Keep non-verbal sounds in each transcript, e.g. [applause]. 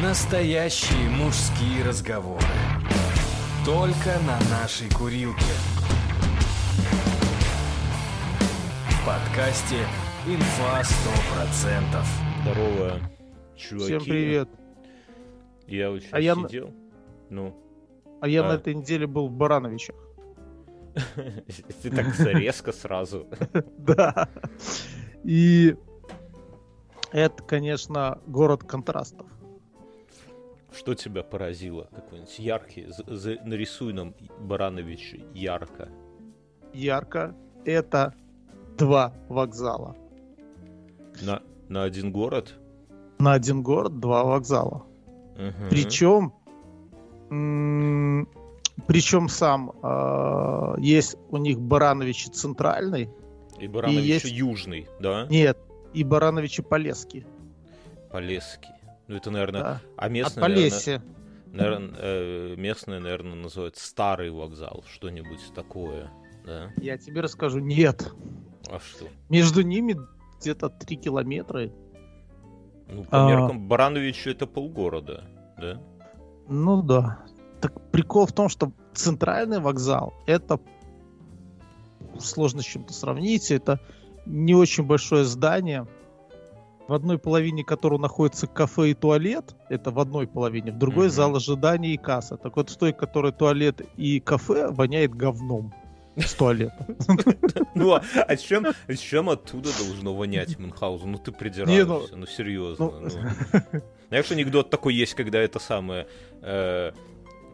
Настоящие мужские разговоры. Только на нашей курилке. В подкасте «Инфа 100%». Здорово, чуваки. Всем привет. Я вот сейчас А я- сидел. Ну, А я А. на этой неделе был в Барановичах. [laughs] ты так резко сразу. [laughs] Да. И это, конечно, город контрастов. Что тебя поразило? Какой-нибудь яркий? З- з- Нарисуй нам Баранович ярко. Ярко. Это два вокзала. На, на один город? На один город два вокзала. Мгм. Причем, м, причем сам э, есть у них Барановичи центральный, И Баранович есть- южный, да? нет, и Барановичи Полесский. Полесский. Ну, это, наверное... Да. А От местные, наверное, наверное, э, местные, наверное, называют старый вокзал. Что-нибудь такое, да? Я тебе расскажу. Нет. А что? Между ними где-то 3 километра. Ну, по А. меркам Барановича это полгорода, да? Ну да. Так прикол в том, что центральный вокзал это сложно с чем-то сравнить. Это не очень большое здание, в одной половине которого находится кафе и туалет. Это в одной половине, в другой Мгм. зал ожидания и касса. Так вот, в той, которой туалет и кафе, воняет говном с туалета. Ну, а, а чем, чем оттуда должно вонять Мюнхгаузен? Ну, ты придираешься, ну, серьезно. ну- ну. Знаешь, анекдот такой есть, когда это самое...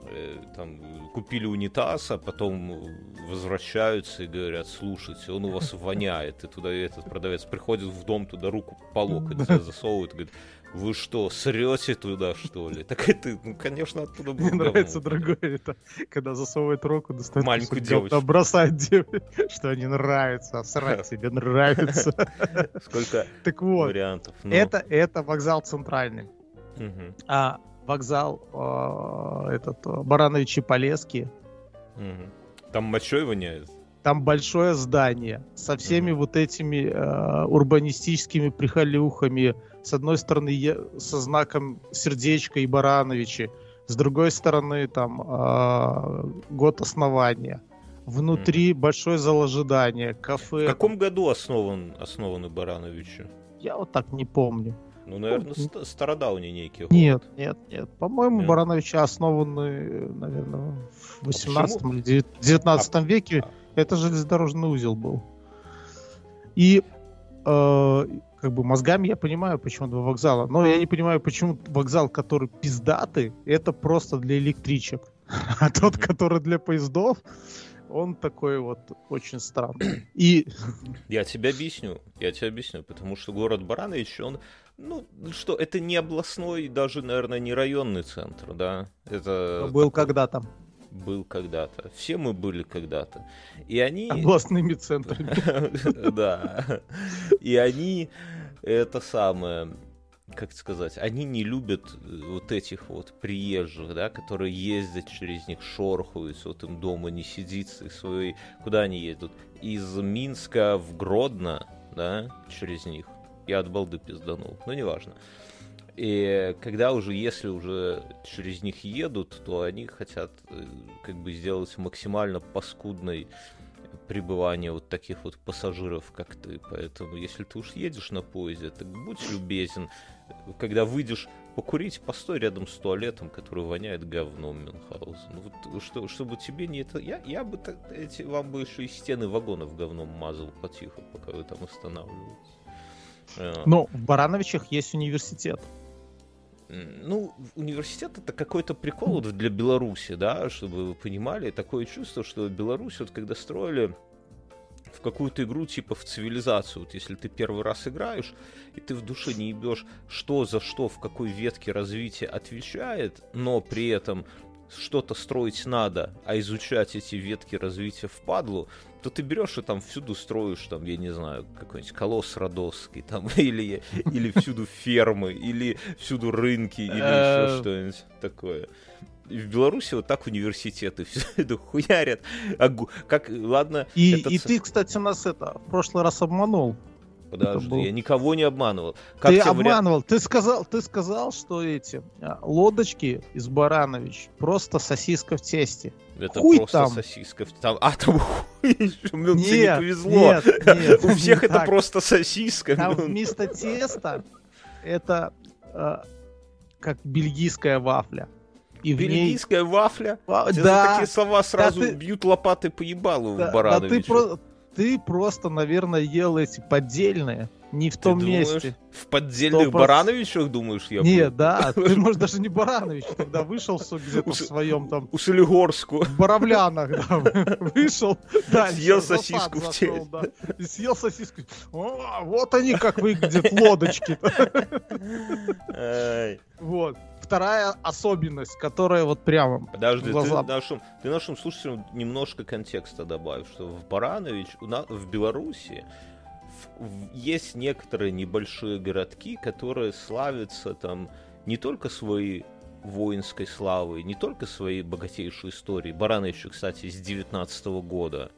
э, там купили унитаз, а потом возвращаются и говорят, слушайте, он у вас [laughs] воняет. И туда этот продавец приходит в дом, туда руку по локоть засовывает, говорит, вы что, срете туда, что ли? Так это, ну, конечно, оттуда Мне было нравится говно. другое, это когда засовывает руку, достает Маленькую девочку. бросает девочку, [laughs] что они нравятся, а срать [laughs] тебе нравится. Сколько Так вот, вариантов. ну. это, это вокзал центральный. Мгм, А вокзал э, этот э, Барановичи Полесский, мгм. Там мочой воняет? там большое здание со всеми вот этими э, урбанистическими прихолюхами. С одной стороны е- со знаком сердечко и Барановичи, с другой стороны там э, год основания. Внутри большой зал ожидания, В кафе. каком году основан, основаны Барановичи? Я вот так не помню. Ну, наверное, Ну, ст- стародавний некий. Нет, нет, нет. По-моему, Нет? Барановичи основаны, наверное, в 18 почему? или 19 веке. а- Это железнодорожный узел был. И э, как бы мозгами я понимаю, почему два вокзала. Но я не понимаю, почему вокзал, который пиздатый, это просто для электричек. [laughs] А тот, который для поездов, он такой вот очень странный. И Я тебе объясню, я тебе объясню, потому что город Баранович, он, ну, что, это не областной, даже, наверное, не районный центр, да? Это был когда-то был когда-то. Все мы были когда-то. И они... областными центрами. [laughs] Да. И они, это самое, как сказать, они не любят э, вот этих вот приезжих, да, которые ездят через них, шорхаются, вот им дома не сидится, и свои... Куда они едут? Из Минска в Гродно, да, через них. Я от балды пизданул, но неважно. И когда уже, если уже через них едут, то они хотят э, как бы сделать максимально паскудной пребывание вот таких вот пассажиров, как ты. Поэтому, если ты уж едешь на поезде, так будь любезен. Когда выйдешь покурить, постой рядом с туалетом, который воняет говном Мюнхгаузен. Ну, вот, что, чтобы тебе не это... Я, я бы так, эти, вам бы еще и стены вагонов говном мазал потихо, пока вы там останавливаетесь. Э, Но в Барановичах есть университет. Ну, университет это какой-то прикол для Беларуси, да, чтобы вы понимали, такое чувство, что Беларусь, вот когда строили в какую-то игру типа в цивилизацию, вот если ты первый раз играешь, и ты в душе не ебешь, что за что, в какой ветке развития отвечает, но при этом что-то строить надо, а изучать эти ветки развития впадлу, то ты берешь и там всюду строишь, там, я не знаю, какой-нибудь колосс родосский, там, [laughs] или, или всюду фермы, или всюду рынки, или еще Э. что-нибудь такое. В Беларуси вот так университеты [laughs] все это хуярят. А как, ладно, И, этот и ты, кстати, нас это в прошлый раз обманул. Подожди, был- я никого не обманывал. Как ты тебе вариант- обманывал. Ты сказал, ты сказал, что эти а, лодочки из Баранович просто сосиска в тесте. Это Хуй просто там. сосиска. в- Там, а, там хуй [laughs] еще, блин, тебе не Нет, повезло. нет, нет, У всех это так. просто сосиска. Там вместо теста это а, как бельгийская вафля. И в ней... Бельгийская вафля. А, Тебе за Да, такие слова сразу ты- бьют лопаты по ебалу да, в да Барановиче. ты, про- ты просто, наверное, ел эти поддельные, не в Ты том думаешь, месте. В поддельных Сто проц- Барановичах, думаешь, я Нет, был? да, [laughs] ты, может, даже не Баранович, тогда вышел где-то в своем там У Солигорску. в Боровлянах, да, [laughs] вышел, дальше, Съел сосиску в зашел, те- да, и съел сосиску. О, вот они как выглядят лодочки. [laughs] Вот. Вторая особенность, которая вот прямо Подожди, ты глаза- нашим, ты нашим слушателям немножко контекста добавь, что в Баранович, у нас, в Беларуси в- есть некоторые небольшие городки, которые славятся там не только своей воинской славой, не только своей богатейшей историей. Баранович, кстати, с 19 года,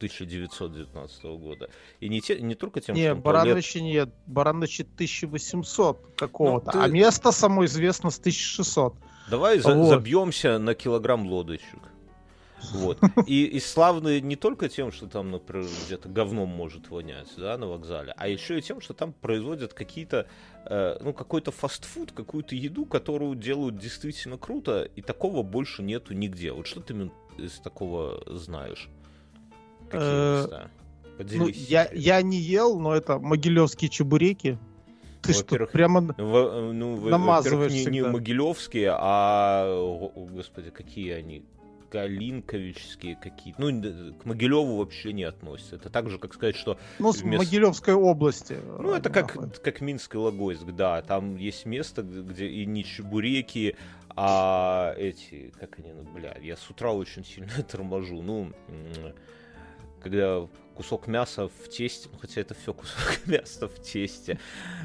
1919 года. И не, те, не только тем, Не, что Барановичи нет. Барановичи 1800 какого-то. Ну, ты- А место само известно с 1600. Давай за- Вот. забьемся на килограмм лодочек. Вот. И, и славны не только тем, что там, например, где-то говном может вонять, да, на вокзале, а еще и тем, что там производят какие-то, э, ну, какой-то фастфуд, какую-то еду, которую делают действительно круто, и такого больше нету нигде. Вот что ты из такого знаешь? Какие Э, места? Ну, Поделись. я, я не ел, но это могилевские чебуреки. Ты что, прямо... В- ну, в- намазываешь не, не могилевские, а, о, господи, какие они? Калинковичские какие-то. Ну, к Могилеву вообще не относятся. Это так же, как сказать, что... Ну, с вместо- Могилевской области. Ну, это как, находится. как Минск и Логойск, да. Там есть место, где и не чебуреки, а эти, как они, ну, бля, я с утра очень сильно [laughs] торможу. Ну, когда кусок мяса в тесте, ну, хотя это все кусок [laughs] мяса в тесте.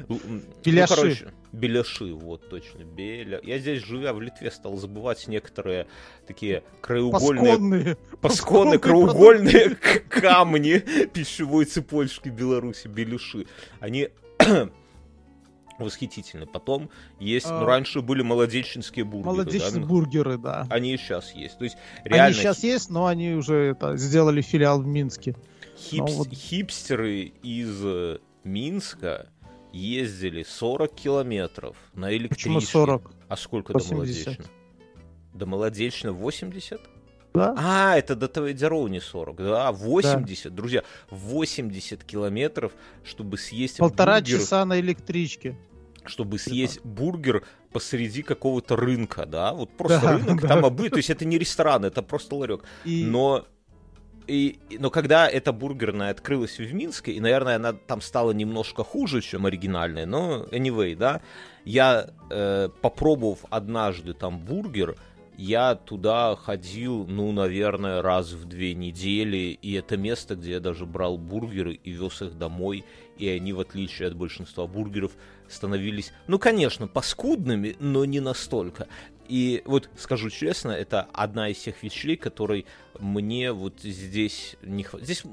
Ну, Беляши. Ну, короче, беляши, вот точно, беля. Я здесь, живя в Литве, стал забывать некоторые такие краеугольные Пасконные. пасконные краеугольные камни [laughs] пищевой цепочки Беларуси, беляши. Они восхитительны. Потом есть, ну, А, раньше были молодеченские бургеры. Молодечные да, ну, бургеры, да. Они и сейчас есть. То есть реально Они сейчас есть, но они уже это, сделали филиал в Минске. хипс- ну вот- хипстеры из э, Минска ездили 40 километров на электричке. Почему 40? А сколько 80? до Молодечно? До Молодечно 80? Да? А, это до Твейдероу 40, да, 80, друзья, 80 километров, чтобы съесть Полтора бургер, часа на электричке. чтобы съесть бургер посреди какого-то рынка, да, вот просто Да, рынок, да. там обы, то есть это не ресторан, это просто ларек, И но и- но когда эта бургерная открылась в Минске, и, наверное, она там стала немножко хуже, чем оригинальная, но anyway, да, я, э, попробовав однажды там бургер, я туда ходил, ну, наверное, раз в две недели, и это место, где я даже брал бургеры и вез их домой, и они, в отличие от большинства бургеров, становились, ну, конечно, паскудными, но не настолько. И вот скажу честно, это одна из тех вещей, которой мне вот здесь не хватает. Здесь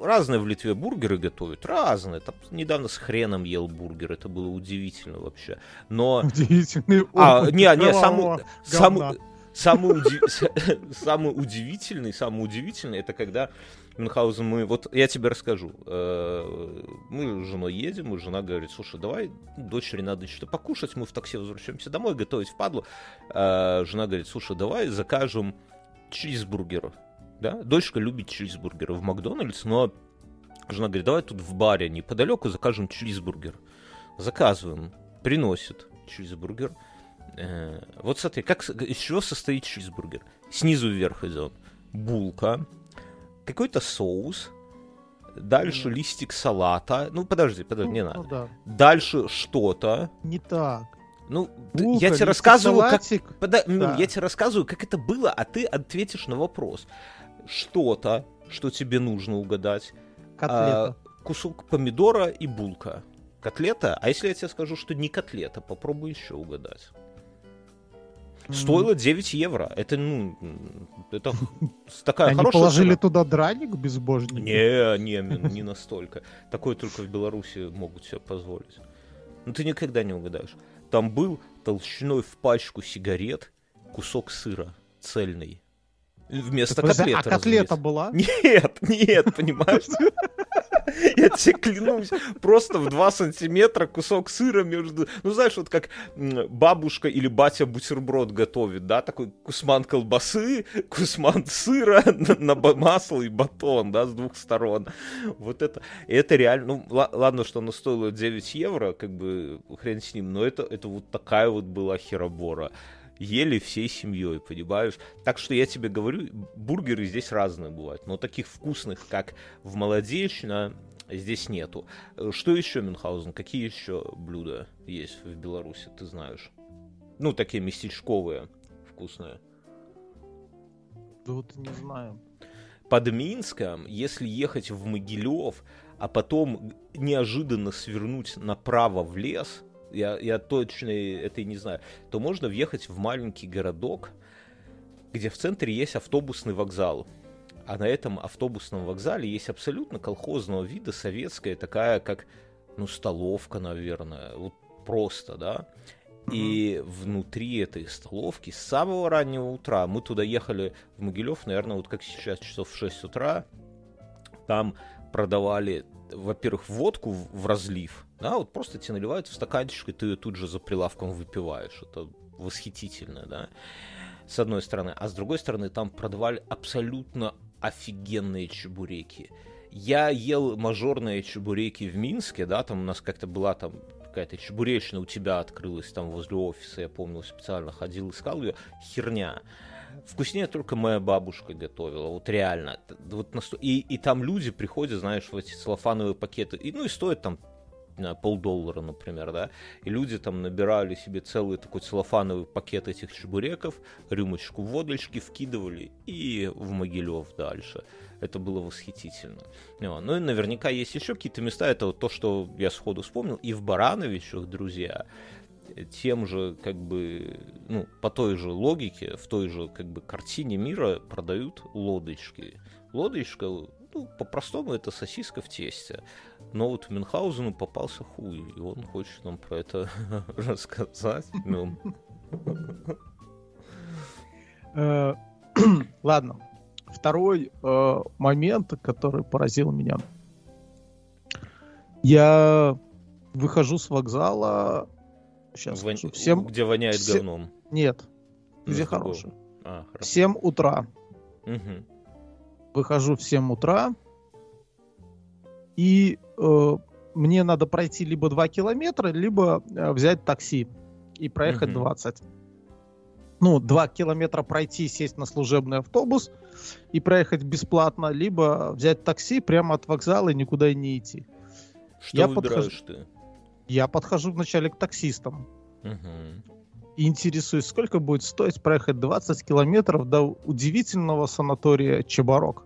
разные в Литве бургеры готовят, разные. Там недавно с хреном ел бургер, это было удивительно вообще. Но удивительный а, опыт не, не, кровавого самый, самый, уди- [laughs] самый удивительный, самый удивительный, это когда Мюнхгаузен, мы, вот я тебе расскажу, Э, мы с женой едем, и жена говорит, слушай, давай, дочери надо что-то покушать, мы в такси возвращаемся домой, готовить впадлу. Э, Жена говорит, слушай, давай закажем чизбургер. Да? Дочка любит чизбургеры в Макдональдс, но жена говорит, давай тут в баре неподалеку закажем чизбургер. Заказываем, приносит чизбургер. Э, Вот смотри, как, из чего состоит чизбургер? Снизу вверх идет булка, какой-то соус, дальше Мгм. листик салата. Ну, подожди, подожди, не Ну, надо. ну да. Дальше что-то. Не так. Ну, Булка, я тебе рассказываю, как. Пода- ну, Да. Я тебе рассказываю, как это было, а ты ответишь на вопрос. Что-то, что тебе нужно угадать. Котлета. а, кусок помидора и булка. Котлета? А если я тебе скажу, что не котлета, попробуй еще угадать. Стоило 9 евро. Это, ну, это такая Они хорошая положили цена. туда драник безбожник? Не, не, не настолько. Такое только в Беларуси могут себе позволить. Ну ты никогда не угадаешь. Там был толщиной в пачку сигарет кусок сыра цельный. Вместо котлеты, а котлета была? Нет, нет, [laughs] понимаешь? Я тебе клянусь, просто в 2 сантиметра кусок сыра между... Ну, знаешь, вот как бабушка или батя бутерброд готовит, да, такой кусман колбасы, кусман сыра, на, масло и батон, да, с двух сторон. Вот это, это реально... Ну, ла- ладно, что оно стоило 9 евро, как бы хрен с ним, но это, это вот такая вот была херобора ели всей семьей, понимаешь? Так что я тебе говорю, бургеры здесь разные бывают, но таких вкусных, как в Молодечно, здесь нету. Э, Что еще, Мюнхгаузен? Какие еще блюда есть в Беларуси, ты знаешь? Ну, такие местечковые, вкусные. Да вот не знаю. Под Минском, если ехать в Могилев, а потом неожиданно свернуть направо в лес, я, я точно это и не знаю, то можно въехать в маленький городок, где в центре есть автобусный вокзал. А на этом автобусном вокзале есть абсолютно колхозного вида советская такая, как, ну, столовка, наверное. Вот просто, да. И внутри этой столовки с самого раннего утра мы туда ехали в Могилев, наверное, вот как сейчас, часов в 6 утра. Там продавали, во-первых, водку в в разлив, да, вот просто тебе наливают в стаканчик, и ты ее тут же за прилавком выпиваешь. Это восхитительно, да, с одной стороны. А с другой стороны, там продавали абсолютно офигенные чебуреки. Я ел мажорные чебуреки в Минске, да, там у нас как-то была там какая-то чебуречная у тебя открылась там возле офиса, я помню, специально ходил, искал ее, херня. Вкуснее только моя бабушка готовила, вот реально. Вот насто- и, и там люди приходят, знаешь, в эти целлофановые пакеты, и, ну и стоят там не знаю, полдоллара, например, да, и люди там набирали себе целый такой целлофановый пакет этих чебуреков, рюмочку водочки вкидывали и в Могилев дальше. Это было восхитительно. Ну, и наверняка есть еще какие-то места, это вот то, что я сходу вспомнил, и в Барановичах, друзья, тем же, как бы, ну, по той же логике, в той же, как бы, картине мира продают лодочки. Лодочка, ну, по-простому, это сосиска в тесте. Но вот Мюнхгаузену попался хуй, и он хочет нам про это [laughs] рассказать. Ну, Э, [clears throat] Ладно. Второй э, момент, который поразил меня. Я выхожу с вокзала. Сейчас вон- скажу, всем... Где воняет все- говном. Нет, Ну, где другого. хороший. А, хорошо. 7 утра. Выхожу в 7 утра. И э, мне надо пройти либо 2 километра, либо э, взять такси и проехать Мгм. 20. Ну, 2 километра пройти, сесть на служебный автобус и проехать бесплатно, либо взять такси прямо от вокзала и никуда и не идти. Что Я выбираешь ты? Я подхожу вначале к таксистам Мгм. И интересуюсь, сколько будет стоить проехать 20 километров до удивительного санатория Чебарок.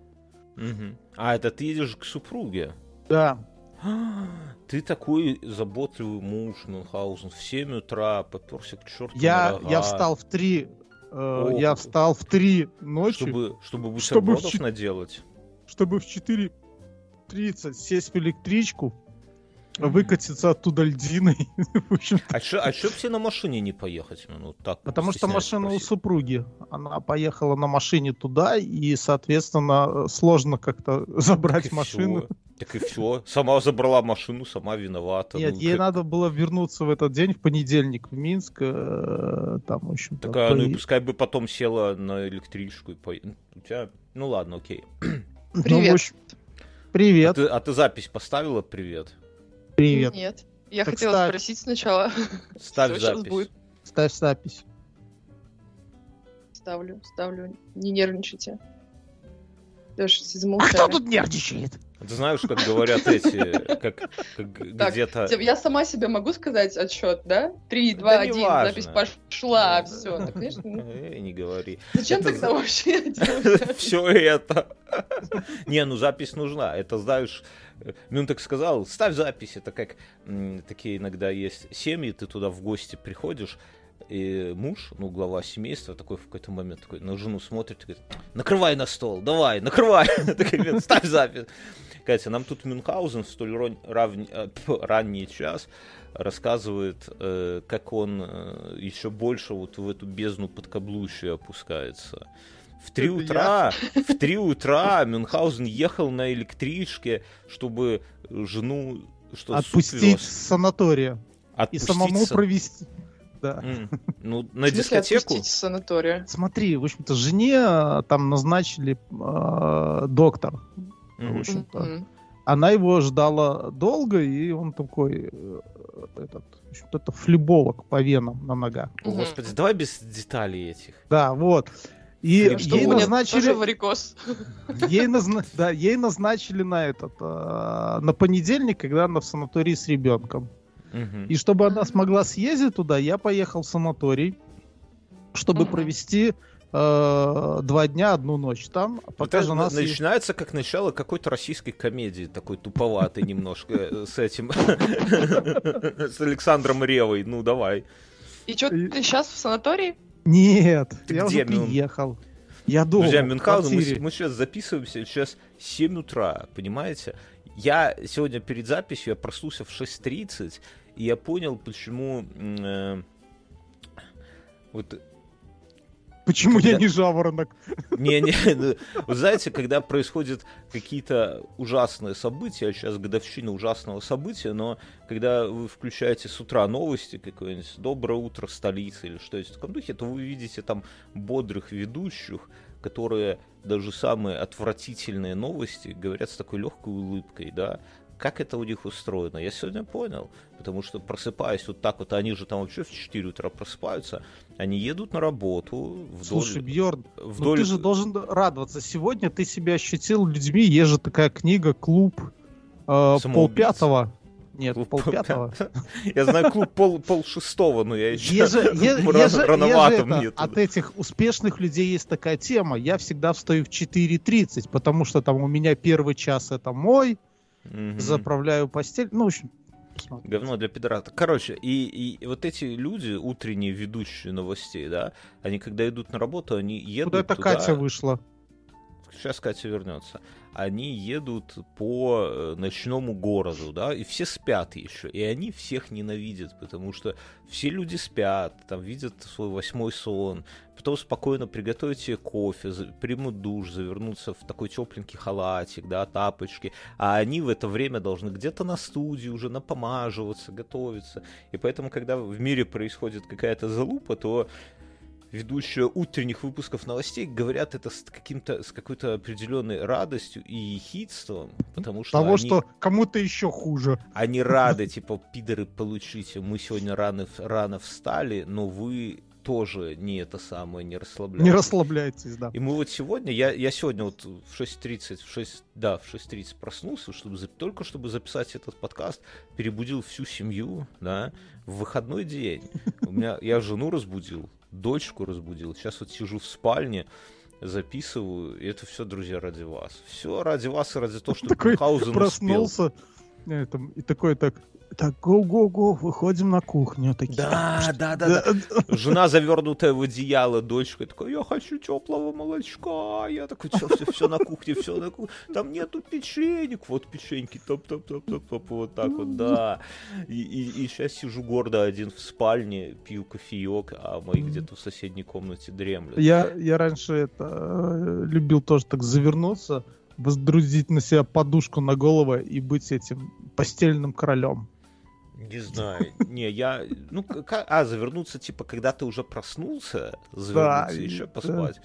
Мгм. А, это ты едешь к супруге? Да, А, Ты такой заботливый муж, Мюнхгаузен. В 7 утра поперся к черту я, я встал в 3 О, я встал в 3 ночи, Чтобы, чтобы Чтобы в бутербродов наделать. чтобы в 4.30 сесть в электричку, выкатиться оттуда льдиной. [laughs] В общем, А чё, а чё б тебе на машине не поехать? Ну, так Потому что машина у спросить. супруги. Она поехала на машине туда, и, соответственно, сложно как-то [laughs] забрать Так машину. всё. Так и все. Сама забрала машину, сама виновата. Нет, Ну, ей как- надо было вернуться в этот день, в понедельник, в Минск. э, Там, в общем-то... Так, а, ну и пускай бы потом села на электричку и по... У тебя... Ну ладно, окей. Ну, Привет. общем, А Привет, ты, а ты запись поставила? Привет. Привет. Нет. Я Так хотела ставь. спросить сначала. Ставь запись. будет. Ставь запись. Ставлю, ставлю. Не нервничайте. Даже А замолчали. кто тут нервничает? Ты знаешь, как говорят эти, как, как Так, где-то... Я сама себе могу сказать отсчет, да? Три, Да два, один, запись пошла, Да. все. Ну, конечно. ну, [laughs] Эй, не говори. Зачем Это тогда вообще? Все [laughs] это. [laughs] Не, ну запись нужна. Это знаешь, э, ну так сказал, ставь запись. Это как такие иногда есть семьи, ты туда в гости приходишь, И муж, ну, глава семейства, такой в какой-то момент такой на жену смотрит и говорит, накрывай на стол, давай, накрывай. Ставь запись. Катя, нам тут Мюнхгаузен в столь рон- равни- э, ранний час рассказывает, э, как он э, еще больше вот в эту бездну подкаблучья опускается. В три Это утра, в три утра Мюнхгаузен ехал на электричке, чтобы жену что Отпустить с санатория. И Отпустить самому са- провести. Да. М, [laughs] Ну, на смысле, дискотеку? санатория? Смотри, в общем-то, жене э, там назначили э, доктор. В Мгм. общем-то. Мгм. Она его ждала долго, и он такой, э, этот, в общем-то, это флеболог по венам на ногах. О, Мгм. Господи, давай без деталей этих. Да, вот. И. Что ей назначили, тоже варикоз. ей, назна- да, ей назначили на этот, э, на понедельник, когда она в санатории с ребенком. Мгм. И чтобы она смогла съездить туда, я поехал в санаторий, чтобы Мгм. провести э, два дня, одну ночь там, пока Это жена на- съездит. начинается как начало какой-то российской комедии, такой туповатый немножко э, с этим, [laughs] с Александром Ревой. Ну, давай. И что, ты сейчас в санатории? Нет, Ты я где, уже приехал. Я дома. Друзья, Мюнхгаузен, мы, мы сейчас записываемся, сейчас 7 утра, понимаете? Я сегодня перед записью, я проснулся в 6.30, и я понял, почему... э, вот Почему когда- я не жаворонок? Не-не, ну, вы знаете, когда происходят какие-то ужасные события, сейчас годовщина ужасного события, но когда вы включаете с утра новости, какое-нибудь «Доброе утро, столица» или что-нибудь в таком духе, то вы видите там бодрых ведущих, которые даже самые отвратительные новости говорят с такой легкой улыбкой, да, как это у них устроено, я сегодня понял, потому что просыпаясь вот так вот, они же там вообще в 4 утра просыпаются, они едут на работу вдоль... Слушай, Бьорн, ну вдоль... ты же должен радоваться. Сегодня ты себя ощутил людьми. Есть же такая книга «Клуб э, полпятого». Нет, Клуб полпятого. Я знаю клуб пол, пол шестого, но я еще Есть же, е- есть же- есть же рановато это, мне от туда. этих успешных людей есть такая тема. Я всегда встаю в 4.30, потому что там у меня первый час это мой, Мгм. заправляю постель. Ну, в общем, посмотри. Говно для пидората. Короче, и, и вот эти люди, утренние ведущие новостей, да, они когда идут на работу, они едут Куда это туда- Катя вышла? Сейчас Катя вернется. Они едут по э, ночному городу, да, и все спят еще. И они всех ненавидят, потому что все люди спят, там видят свой восьмой сон, потом спокойно приготовить себе кофе, примут душ, завернуться в такой тепленький халатик, да, тапочки. А они в это время должны где-то на студии уже напомаживаться, готовиться. И поэтому, когда в мире происходит какая-то залупа, то ведущие утренних выпусков новостей говорят это с каким-то с какой-то определенной радостью и ехидством, потому что Того, они, что кому-то еще хуже. они рады, типа, пидоры, получите, мы сегодня рано, рано встали, но вы тоже не это самое, не расслабляйтесь. Не расслабляйтесь, да. И мы вот сегодня, я, я сегодня вот в 6.30, в 6, да, в 6.30 проснулся, чтобы, только чтобы записать этот подкаст, перебудил всю семью, да, в выходной день. У меня, я жену разбудил, дочку разбудил, сейчас вот сижу в спальне, записываю, и это все, друзья, ради вас. Все ради вас и ради того, чтобы Такой Мюнхгаузен успел. Проснулся э, там, и такой так, так, го-го-го, выходим на кухню. Такие, Да, да, да, да. [laughs] Жена, завернутая в одеяло, дочка такая, я хочу теплого молочка. Я такой, все, все, все на кухне, все на кухне. Там нету печенек. Вот печеньки, топ-топ-топ-топ, вот так вот, да. И, и, сейчас сижу гордо один в спальне, пью кофеек, а мои где-то в соседней комнате дремлют. Я, я раньше это, э, любил тоже так завернуться, воздрузить на себя подушку на голову и быть этим постельным королем. Не знаю. Не, я... Ну, как... А, завернуться, типа, когда ты уже проснулся, Да, завернуться, и- еще да. поспать.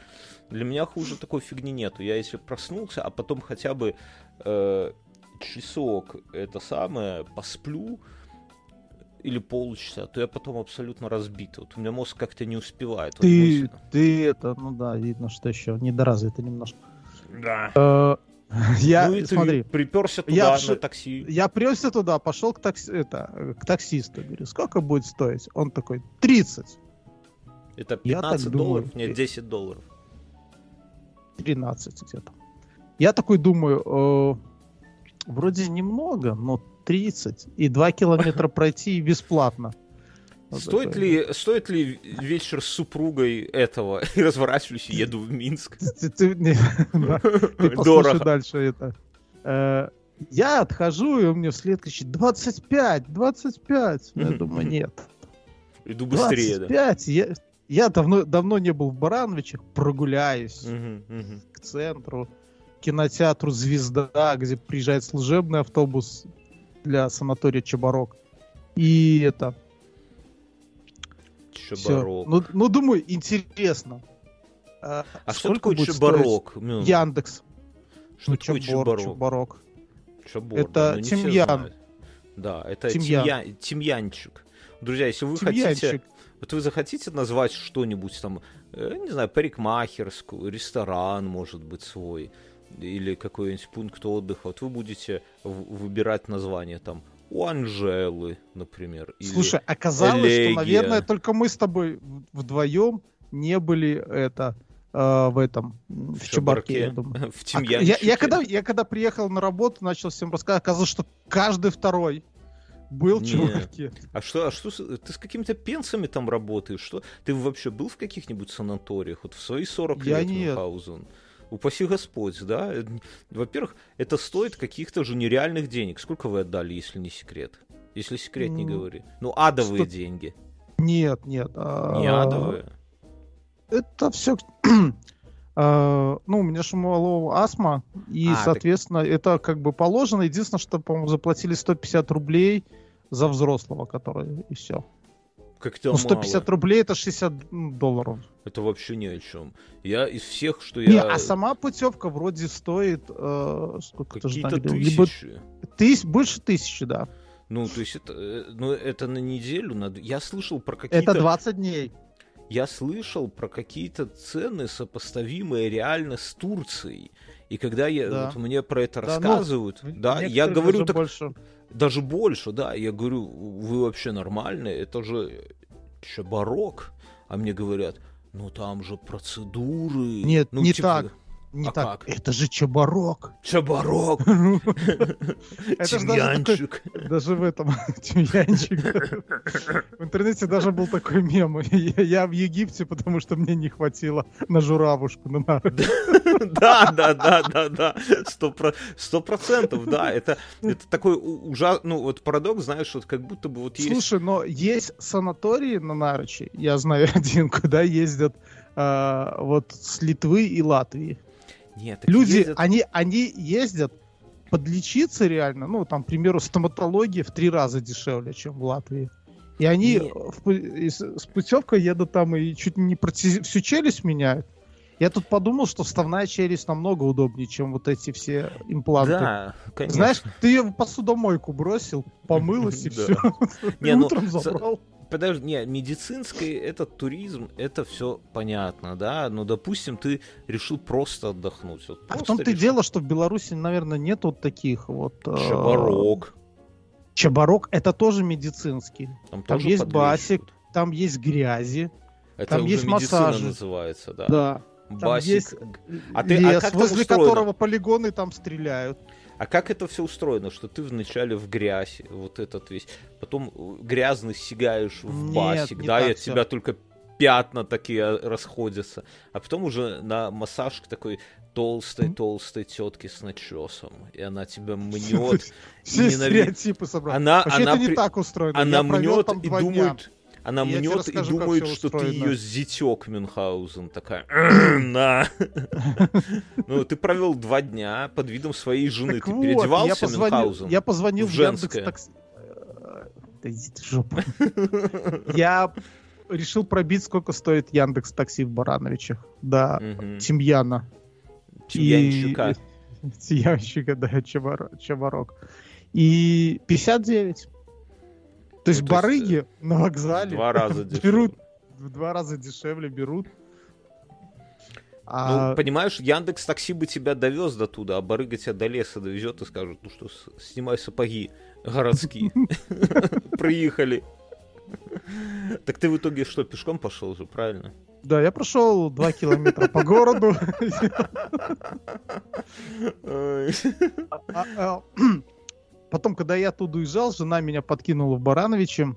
Для меня хуже такой фигни нету. Я если проснулся, а потом хотя бы э, часок это самое посплю или полчаса, то я потом абсолютно разбит. Вот у меня мозг как-то не успевает. Ты, ты это, ну да, видно, что еще недоразвито немножко. Да. [laughs] Я, ну и ты смотри, приперся туда я на такси. я прёсся туда, пошел к, такси, это, к таксисту, говорю, сколько будет стоить? Он такой, 30. Это я так 15 думаю. долларов? Нет, 10 долларов. 13 где-то. Я такой думаю, э, вроде немного, но 30 и 2 километра [laughs] пройти бесплатно. Вот Стоит такой. ли, стоит ли вечер с супругой этого? [laughs] И разворачиваюсь и еду в Минск. Ты- [laughs] послушай Дорого. дальше это. Э, Я отхожу, и он мне вслед кричит 25, 25. Я думаю, нет. Иду быстрее, да. 25. Я, я давно, давно не был в Барановичах, прогуляюсь к центру, кинотеатру «Звезда», где приезжает служебный автобус для санатория Чебарок. И это... Чебарок. Ну, ну, думаю, интересно. А, А что такое будет чебарок? стоить Мюн? Яндекс. Что Ну, такое чебор, чебарок? Чебор, Это да, ну, тимьян. Да, это Тимьян. тимья- тимьянчик. Друзья, если вы хотите, Тимьянчик. вот вы захотите назвать что-нибудь там, э, не знаю, парикмахерскую, ресторан, может быть, свой, или какой-нибудь пункт отдыха, вот вы будете выбирать название там у Анжелы, например. Слушай, оказалось, Элегия. что, наверное, только мы с тобой в- вдвоем не были это э, в этом м, в, Чебарке, я думаю. [laughs] в А я, я когда я когда приехал на работу, начал всем рассказывать, оказалось, что каждый второй был в. Чебарке. А что, а что, ты с какими-то пенсами там работаешь? Что? Ты вообще был в каких-нибудь санаториях? Вот в свои 40 Я лет, нет. Мюнхгаузен? Упаси Господь, да? Э, Во-первых, это стоит каких-то же нереальных денег. Сколько вы отдали, если не секрет? Если секрет, не М, говори. Ну, адовые сто- деньги. Нет, нет. а, Не адовые. Это все... [clears throat] ну, у меня шумового астма, и, А, так- соответственно, это как бы положено. Единственное, что, по-моему, заплатили 150 рублей за взрослого, который, и все. Как это Ну, 150 мало. рублей это 60 долларов. Это вообще ни о чем. Я из всех, что Не, я... а сама путевка вроде стоит э, сколько то Какие-то либо тысячи. тыс- больше тысячи, да. Ну, то есть это, э, ну, это на неделю. надо. Я слышал про какие-то... Это 20 дней. Я слышал про какие-то цены, сопоставимые реально с Турцией. И когда я, Да. вот мне про это Да, рассказывают, да, я говорю даже так, больше. даже больше, да, я говорю, вы вообще нормальные, это же чебарок, а мне говорят, ну там же процедуры. Нет, ну, не типа, так. Не А так. как? Это же чебарок. Чебарок, [laughs] тимьянчик. Даже в этом [laughs] тимьянчик. В интернете даже был такой мем. Я в Египте, потому что мне не хватило на журавушку. [laughs] Да, да, да, да, да, сто про- сто процентов, да, это, это такой ужас, ну вот парадокс, знаешь, вот как будто бы вот есть Слушай, но есть санатории на Нарочи, я знаю один, куда ездят а, вот с Литвы и Латвии. Нет, Люди, ездят- они, они ездят подлечиться реально, ну, там, к примеру, стоматология в три раза дешевле, чем в Латвии. И они в и с, путевкой едут там и чуть не протези- всю челюсть меняют. Я тут подумал, что вставная челюсть намного удобнее, чем вот эти все импланты. Да, конечно. Знаешь, ты ее в посудомойку бросил, помылась и [laughs] все. Ну, Утром забрал. Подожди, не, медицинский этот туризм, это все понятно, да, но, допустим, ты решил просто отдохнуть. вот А в просто том-то и решил. дело, что в Беларуси, наверное, нет вот таких вот... э, Чебарок. Чебарок это тоже медицинский. Там, Там тоже есть басик, там есть грязи. Это там есть массажи. называется, да. Да. Басик. есть А ты- а лес, как там возле которого полигоны там стреляют. А как это все устроено, что ты вначале в грязь, вот этот весь, потом э, грязный сигаешь в Нет, басик, не да, и от тебя только пятна такие э, расходятся, а потом уже на массаж к такой толстой-толстой тетке с начесом, и она тебя мнет, Все стереотипы собрали. Она- Вообще она это не при- так устроено. она мнет и дня. Она Я мнет и думает, что ты ее зятек Мюнхгаузен, такая, [laughs] на. Ну, ты провел два дня под видом своей жены, ты переодевался Мюнхгаузен? я позвонил в женское? Яндекс Да иди ты жопу. Я решил пробить, сколько стоит Яндекс Такси в Барановичах. Да. Тимьяна. Тимьянчика. И- Тимьянчика, [laughs] да, Чебарок. И 59. То есть Ну, есть, барыги на вокзале два раза [laughs] берут в два раза дешевле берут. А, Ну, понимаешь, Яндекс Такси бы тебя довез до туда, а барыга тебя до леса довезет и скажет, ну что, снимай сапоги городские. [laughs] Приехали. Так ты в итоге что, пешком пошел же, правильно? да, я прошел 2 километра по городу. [laughs] Потом, когда я оттуда уезжал, жена меня подкинула в Барановиче.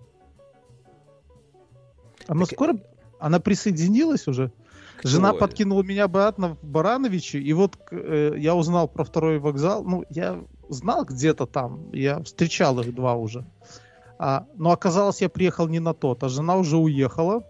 Она Так- скоро... Она присоединилась уже? Кто Жена это? подкинула меня обратно в Барановичи, и вот э, я узнал про второй вокзал. Ну, я знал где-то там, я встречал их два уже. А, но оказалось, я приехал не на тот, а жена уже уехала.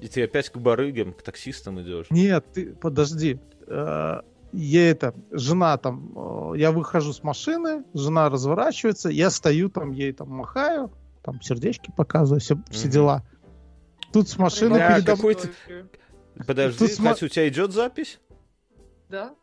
И ты опять к барыгам, к таксистам идешь. Нет, ты подожди. Э, Я это, жена там, э, я выхожу с машины, жена разворачивается, я стою там, ей там махаю, там сердечки показываю, все, все Мгм. дела. Тут с машины Бля, передо мной... Подожди, Тут Катя, у тебя идет запись? Да?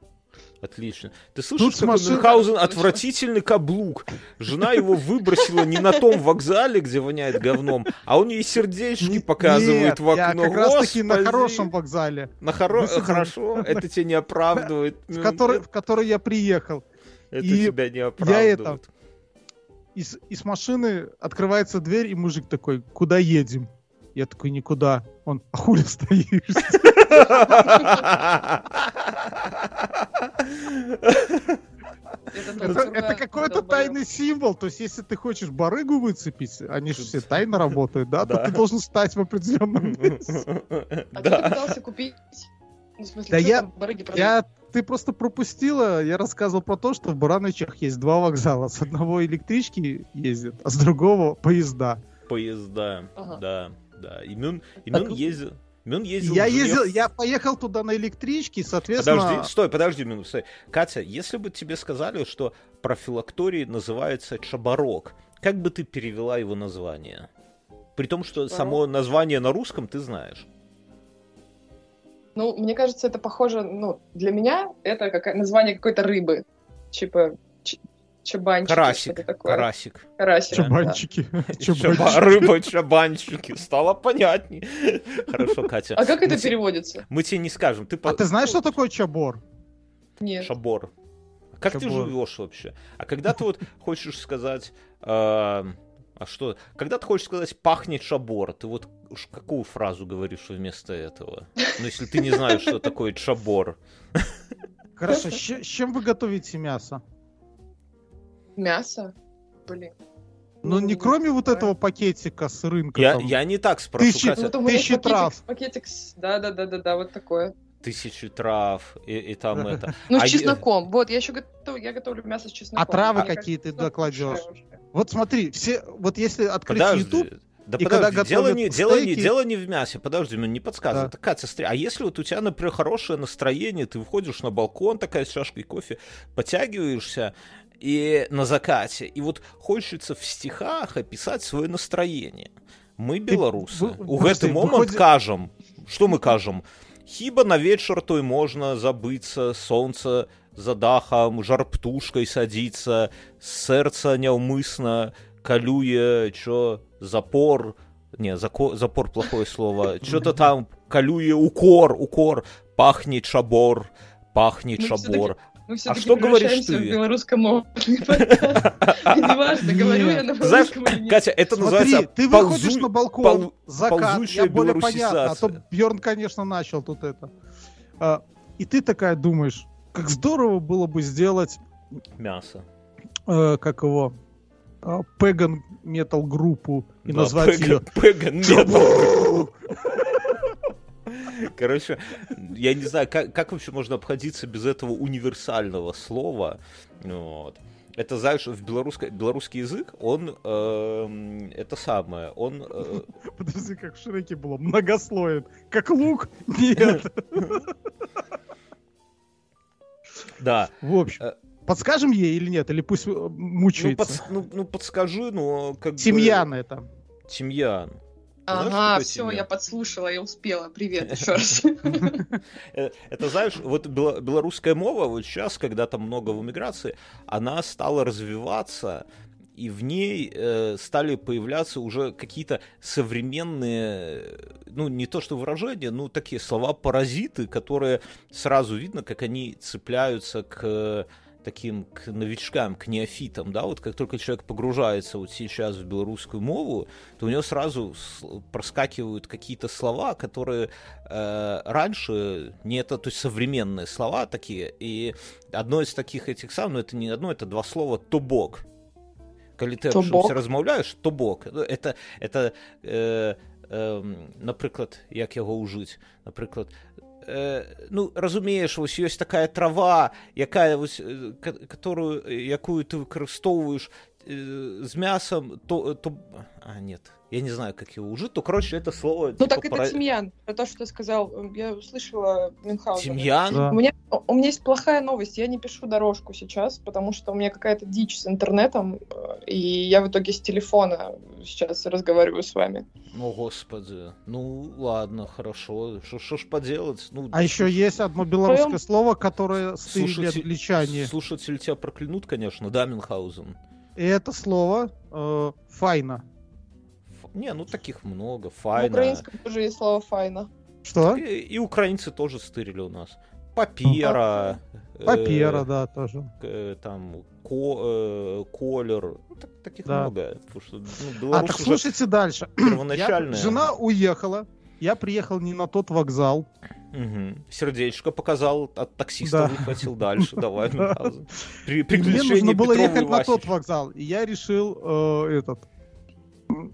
Отлично. Ты слышишь, с какой машин- Мюнхгаузен отвратительный каблук. Жена его выбросила не на том вокзале, где воняет говном, а он ей сердечки показывает в я окно. как раз таки на хорошем вокзале, На хоро... Хорошо, это тебя не оправдывает. в который, в который я приехал. Это и тебя не я оправдывает. это- Из, из машины открывается дверь, и мужик такой, куда едем? Я такой, никуда. Он, а хули стоишь? [laughs] [laughs] [laughs] Это, какой-то тайный символ. То есть, если ты хочешь барыгу выцепить, они же все тайно работают, да, Да. то ты должен стать в определенном [laughs] месте. А ты Да. пытался купить? Ну, в смысле, Да я-? Я, ты просто пропустила, я рассказывал про то, что в Барановичах есть два вокзала. С одного электрички ездят, а с другого поезда. Поезда, Ага. да, да. И Мюн, и Так- Мюн ездил... Я к жене ездил, я поехал туда на электричке, соответственно... Подожди, стой, подожди минуту, стой. Катя, если бы тебе сказали, что профилакторий называется Чабарок, как бы ты перевела его название? При том, что Чабарок? само название на русском ты знаешь. Ну, мне кажется, это похоже, ну, для меня это как название какой-то рыбы. Типа ч- чабанчик. Карасик, такое. карасик. Карасик. да. Чабанчики. Чаба- Чабанчики. [laughs] Рыба, чабанчики. Стало понятней. Хорошо, Катя. А как это переводится? Мы тебе не скажем. Ты А ты знаешь, что такое чабор? Нет. Шабор. Как ты живешь вообще? А когда ты вот хочешь сказать... э, А что? Когда ты хочешь сказать «пахнет шабор», ты вот уж какую фразу говоришь вместо этого? Ну, если ты не знаешь, что такое чабор. Хорошо, с чем вы готовите мясо? Мясо? Блин. Ну, не кроме вот этого пакетика с рынка. Я, там. я не так спрошу, Тысячи- Ну, Катя. вот у меня есть Тысячи трав. пакетик с... Да-да-да-да-да, вот такое. Тысячи трав и, и там это. Ну, А с е- чесноком. Вот, я еще готов... я готовлю мясо с чесноком. А травы Мне какие кажется, ты докладешь? Вот смотри, все, вот если открыть Подожди. YouTube, Да И подожди, когда дело, не, дело, не, стейки- дело не в мясе, подожди, ну не подсказывай. Да. Так, Катя, смотри, а если вот у тебя, например, хорошее настроение, ты выходишь на балкон такая с чашкой кофе, потягиваешься и на закате, и вот хочется в стихах описать свое настроение. Мы, белорусы, у подожди, гэты момент выходит- кажем, что мы кажем? Хіба на вечер той можна забыцца, солнце за дахам, жар птушкой садится, сердце няўмысна калюе, чё, запор, не, зако, запор плохое слово, что-то там калюе укор, укор, пахнет шабор, пахнет Ну, шабор. Мы все-таки что говоришь ты? в белорусском [laughs] Неважно, говорю я на белорусском или нет. Катя, это смотри, называется ты выходишь на балкон, закат, я более понятно, а то. Бьерн, конечно, начал тут это. А, и ты такая думаешь, как здорово было бы сделать, мясо. э, как его, пеган метал группу и назвать ее Пэган Метал. Короче, я не знаю, как, как вообще можно обходиться без этого универсального слова. Вот. Это, знаешь, в белорусской, белорусский язык, он, эм, это самое, он... э, Подожди, как в Шреке было, многослоен. Как лук? Нет. да. В общем, Э. подскажем ей или нет? Или пусть э, Ну, мучается? ну, ну, подскажи, ну, как бы- Тимьян это. Тимьян. Ага, все, я подслушала, я успела. Привет [laughs] еще раз. Э, Это, знаешь, вот белорусская мова, вот сейчас, когда там много в эмиграции, она стала развиваться, и в ней э, стали появляться уже какие-то современные, ну, не то что выражения, ну, такие слова-паразиты, которые сразу видно, как они цепляются к таким к новичкам, к неофитам, да, вот как только человек погружается вот сейчас в белорусскую мову, то у него сразу проскакивают какие-то слова, которые э, раньше не это, то есть современные слова такие, и одно из таких этих самых, ну это не одно, это два слова «тобок». Коли ты «Тобок»? размовляешь, «тобок», Ну, это, это э, э, напрыклад як яго ўжыць напрыклад ну разумееш вось ёсць такая трава якая вось э, которую якую ты выкарыстоўваеш э, з мясом то то а нет я не знаю, как его ужить, то, короче, это слово... Ну, типа, так это пора... тимьян, про то, что ты сказал. Я услышала Мюнхгаузена. Тимьян? Да. У, меня, у меня есть плохая новость. Я не пишу дорожку сейчас, потому что у меня какая-то дичь с интернетом, и я в итоге с телефона сейчас разговариваю с вами. Ну, господи. Ну, ладно, хорошо. Что ж поделать? Ну, а еще есть одно белорусское Твоем... слово, которое стырили Слушатель... англичане. Слушатели тебя проклянут, конечно, да, Мюнхгаузен? И это слово э, «файна». Не, ну таких много. Файна. В украинском тоже есть слово файна. Что? И, и украинцы тоже стырили у нас. Папера. Папера, э, да, тоже. Э, там ко, э, колер. Ну, так, таких да. много. Потому что, ну, а так слушайте дальше. Первоначальная. Я, жена уехала. Я приехал не на тот вокзал. Угу. Сердечко показал, от таксиста да. выхватил дальше. [laughs] Давай, При, Мне нужно было ехать на тот вокзал. И я решил э, этот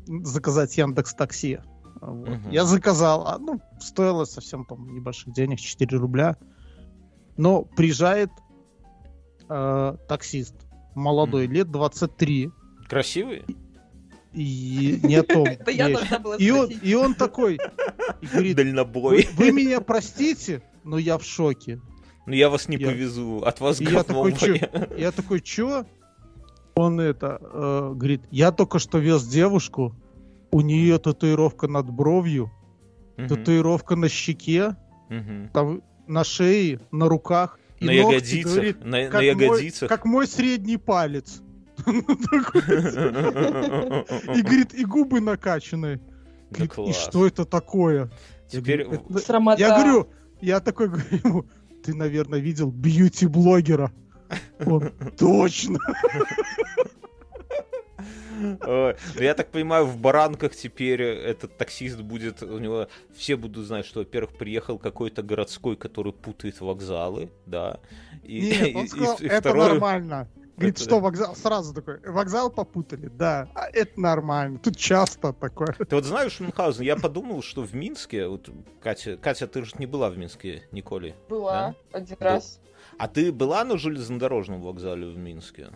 заказать Яндекс Такси. Вот. Угу. Я заказал, а, ну, стоило совсем, по небольших денег, 4 рубля. Но приезжает э, таксист, молодой, угу. лет 23. Красивый? И не о том. Это я должна была и он, и он такой, и говорит, Дальнобой. Вы, вы меня простите, но я в шоке. Ну я вас не я... повезу, от вас я такой, чё? [laughs] Я такой, чё? он это э, говорит, я только что вез девушку, у нее татуировка над бровью, угу. татуировка на щеке, угу. там на шее, на руках. И на ногти, ягодицах. Говорит, на, как на ягодицах. Мой, как мой средний палец. [laughs] И говорит, и губы накачанные. И что это такое? Теперь... Я говорю, я такой говорю, ты, наверное, видел бьюти-блогера. Он точно. Ну, я так понимаю, в баранках теперь этот таксист будет, у него все будут знать, что, во-первых, приехал какой-то городской, который путает вокзалы, да. И, Нет, он [laughs] сказал, и, и это второе... нормально. Говорит, это... что вокзал сразу такой, вокзал попутали, да, а это нормально, тут часто такое. Ты вот знаешь, Мюнхгаузен, я подумал, что в Минске, вот Катя, Катя, ты же не была в Минске, Николи? Была, да? один раз. А ты была на железнодорожном вокзале в Минске?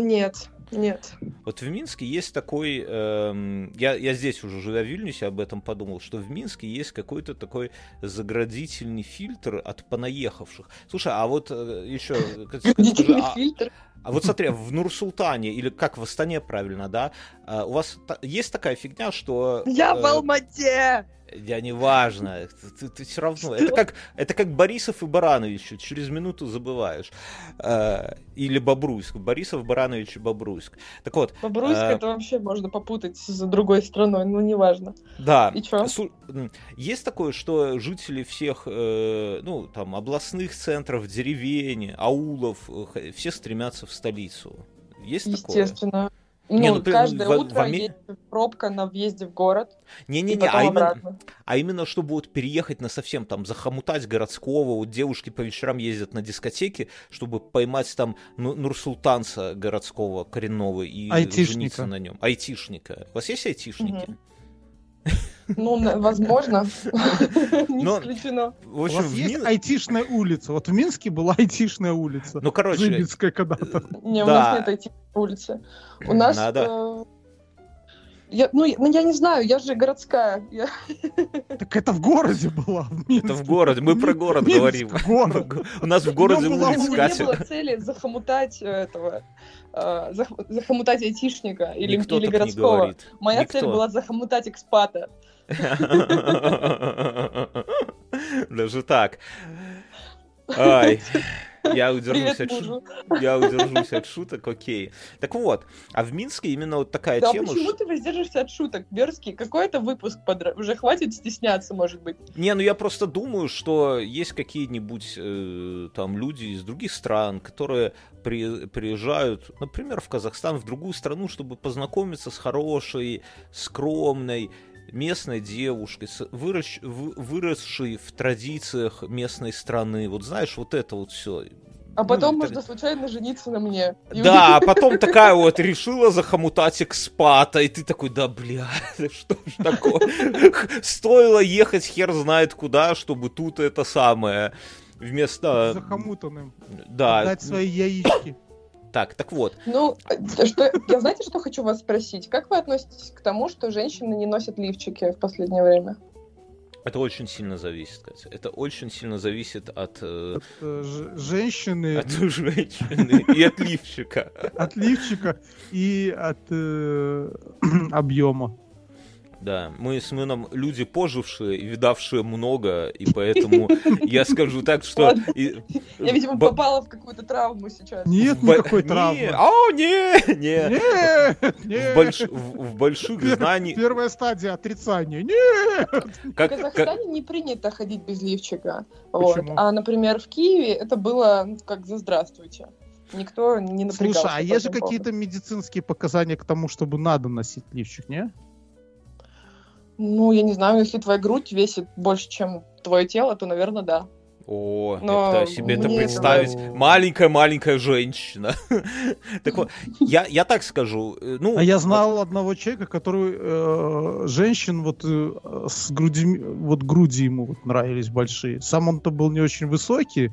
Нет, нет. Вот в Минске есть такой, эм, я, я здесь уже живя в Вильнюсе об этом подумал, что в Минске есть какой-то такой заградительный фильтр от понаехавших. Слушай, а вот э, еще... Заградительный а, фильтр? А вот смотри, в Нур-Султане, или как в Астане правильно, да, э, у вас есть такая фигня, что... Я э, в Алмате! Я не важно, ты, ты все равно. Это как, это как Борисов и Баранович, через минуту забываешь. Э, или Бобруйск. Борисов, Баранович и Бобруйск. Так вот. Бобруйск э, это вообще можно попутать с другой страной, но неважно. Да. И что? Есть такое, что жители всех, э, ну, там, областных центров, деревень, аулов, э, все стремятся в столицу. Есть Естественно. такое? Ну, не, ну, каждое в, утро в, в... есть пробка на въезде в город. Не-не-не, а именно, а именно, чтобы вот переехать на совсем там, захомутать городского, вот девушки по вечерам ездят на дискотеки, чтобы поймать там ну, Нурсултанца городского коренного и айтишника. жениться на нем. Айтишника. У вас есть айтишники? Угу. Ну, возможно. [laughs] Не исключено. В общем, У вас есть айтишная улица. Вот в Минске была айтишная улица. Ну, короче... Зыбинская когда-то. Не, у нас нет айтишной улицы. У нас... Надо... Э, я, ну, ну, я не знаю, я же городская. Я... Так это в городе было. В это в городе. Мы про город Минск, говорим. Город. [laughs] У нас в городе улица Катя. Не было цели захомутать этого э, захомутать айтишника или, или городского. Моя Никто. цель была захомутать экспата. Даже так. Ай. Я удержусь, от шу... я удержусь от шуток, окей. Так вот, а в Минске именно вот такая да, тема... почему ты воздержишься от шуток, Берский? Какой это выпуск? Под... Уже хватит стесняться, может быть? Не, ну я просто думаю, что есть какие-нибудь э, там люди из других стран, которые при... приезжают, например, в Казахстан, в другую страну, чтобы познакомиться с хорошей, скромной, местной девушкой, вырос, выросшей в традициях местной страны. Вот знаешь, вот это вот все. А потом Ну, можно случайно жениться на мне. Да, а потом такая вот решила захомутать экспата, и ты такой, да, бля, [laughs] что ж такое? Стоило ехать хер знает куда, чтобы тут это самое вместо... Захомутанным. Да, Дать свои яички. Так, так вот. Ну, э, что, я знаете, что хочу вас спросить? Как вы относитесь к тому, что женщины не носят лифчики в последнее время? Это очень сильно зависит, Катя. Это очень сильно зависит от, э, Э, ж- Женщины от женщины и от лифчика. от лифчика и от э, [clears throat] объема. Да, мы с Мыном люди пожившие и видавшие много, и поэтому [laughs] я скажу так, что... Я, видимо, попала в какую-то травму сейчас. Нет никакой травмы. О, не, не. Нет, В, нет. больш- в- больших знаниях... Первая стадия отрицания. Нет! В Казахстане не принято ходить без лифчика. А, например, в Киеве это было как за здравствуйте. Никто не напрягался. Слушай, а есть же какие-то медицинские показания к тому, чтобы надо носить лифчик, не? Ну, я не знаю, если твоя грудь весит больше, чем твое тело, то, наверное, да. О, я Но пытаюсь себе это представить. это- Маленькая-маленькая женщина. [laughs] Так вот, я, я так скажу. э, Ну, А я знал одного человека, который э, женщин вот э, с грудями, вот груди ему вот нравились большие. Сам он-то был не очень высокий,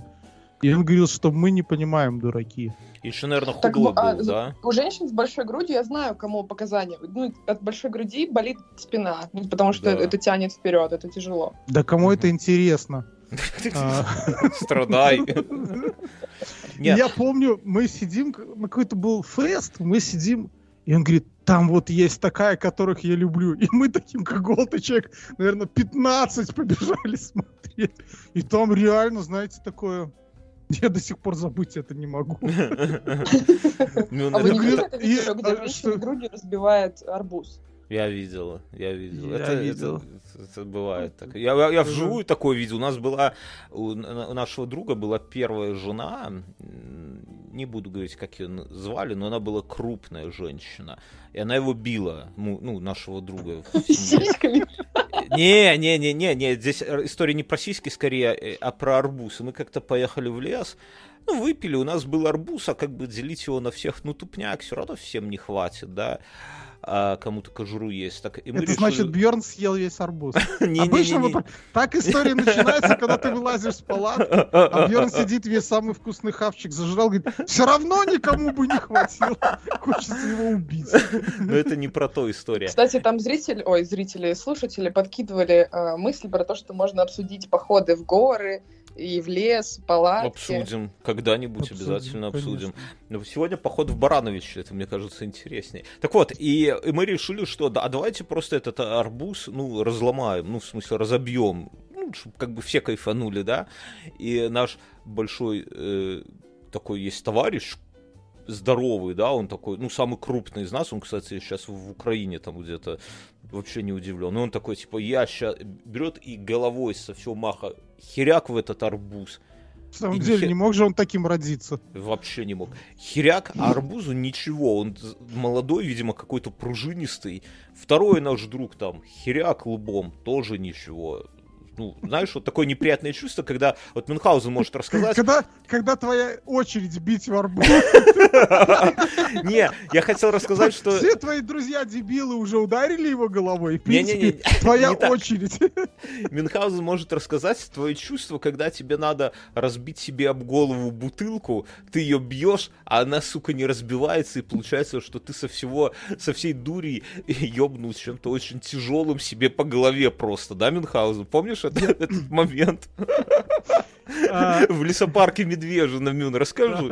и он говорил, что мы не понимаем, дураки. Еще, наверное, Так, худой а, был, за- да? У женщин с большой грудью я знаю, кому показания. Ну, от большой груди болит спина, ну, потому что Да. это тянет вперед, это тяжело. Да кому Мгм. это интересно? [laughs] А, Страдай. [laughs] Я помню, мы сидим, какой-то был фест, мы сидим, и он говорит, там вот есть такая, которых я люблю. И мы таким, как голый человек, наверное, 15 побежали [laughs] смотреть. И там реально, знаете, такое... [laughs] Я до сих пор забыть это не могу. [laughs] Ну, А вы не видели это- это видео, и- где а женщина что? грудью разбивает арбуз? Я видел, я видел. Я это, это- видел. это бывает так. Я, я, я вживую такое видел. У нас была, у, на- у нашего друга была первая жена, не буду говорить, как ее звали, но она была крупная женщина. И она его била, ну, нашего друга. Сиськами. Не, не, не, не, не, здесь э, история не про сиськи скорее, э, а про арбуз. Мы как-то поехали в лес, ну, выпили, у нас был арбуз, а как бы делить его на всех, ну, тупняк, все равно всем не хватит, да. А кому-то кожуру есть. Так, и мы Это решили- значит, Бьерн съел весь арбуз. [laughs] Обычно вот так, история начинается, когда ты вылазишь с палатки, а Бьерн сидит, весь самый вкусный хавчик зажрал, говорит, все равно никому бы не хватило. Хочется его убить. Но это не про то история. Кстати, там зрители, ой, зрители, слушатели подкидывали э, мысли про то, что можно обсудить походы в горы и в лес, палатки. Обсудим. Когда-нибудь Обсудим, обязательно обсудим. конечно. Но сегодня поход в Баранович, это, мне кажется, интереснее. Так вот, и, и мы решили, что да, а давайте просто этот арбуз, ну, разломаем, ну, в смысле, разобьем, ну, чтобы как бы все кайфанули, да. И наш большой э, такой есть товарищ, здоровый, да, он такой, ну, самый крупный из нас, он, кстати, сейчас в Украине там где-то, вообще не удивлен. И он такой, типа, я сейчас берет и головой со всего маха херяк в этот арбуз. В самом И деле, нихе- не мог же он таким родиться. Вообще не мог. Херяк, а арбузу ничего. Он молодой, видимо, какой-то пружинистый. Второй наш друг там, херяк лбом, тоже ничего. Ну, знаешь, вот такое неприятное чувство, когда вот Мюнхгаузен может рассказать. Когда, когда твоя очередь бить в арбуз, [laughs] Не, я хотел рассказать, что... все твои друзья-дебилы уже ударили его головой, Не-не-не, твоя очередь. [laughs] Мюнхгаузен может рассказать твои чувства, когда тебе надо разбить себе об голову бутылку, ты ее бьешь, а она, сука, не разбивается, и получается, что ты со всего, со всей дури ебнул чем-то очень тяжелым себе по голове просто, да, Мюнхгаузен? Помнишь это- [laughs] этот момент? А, В лесопарке Медвежьина, Мюн, расскажу.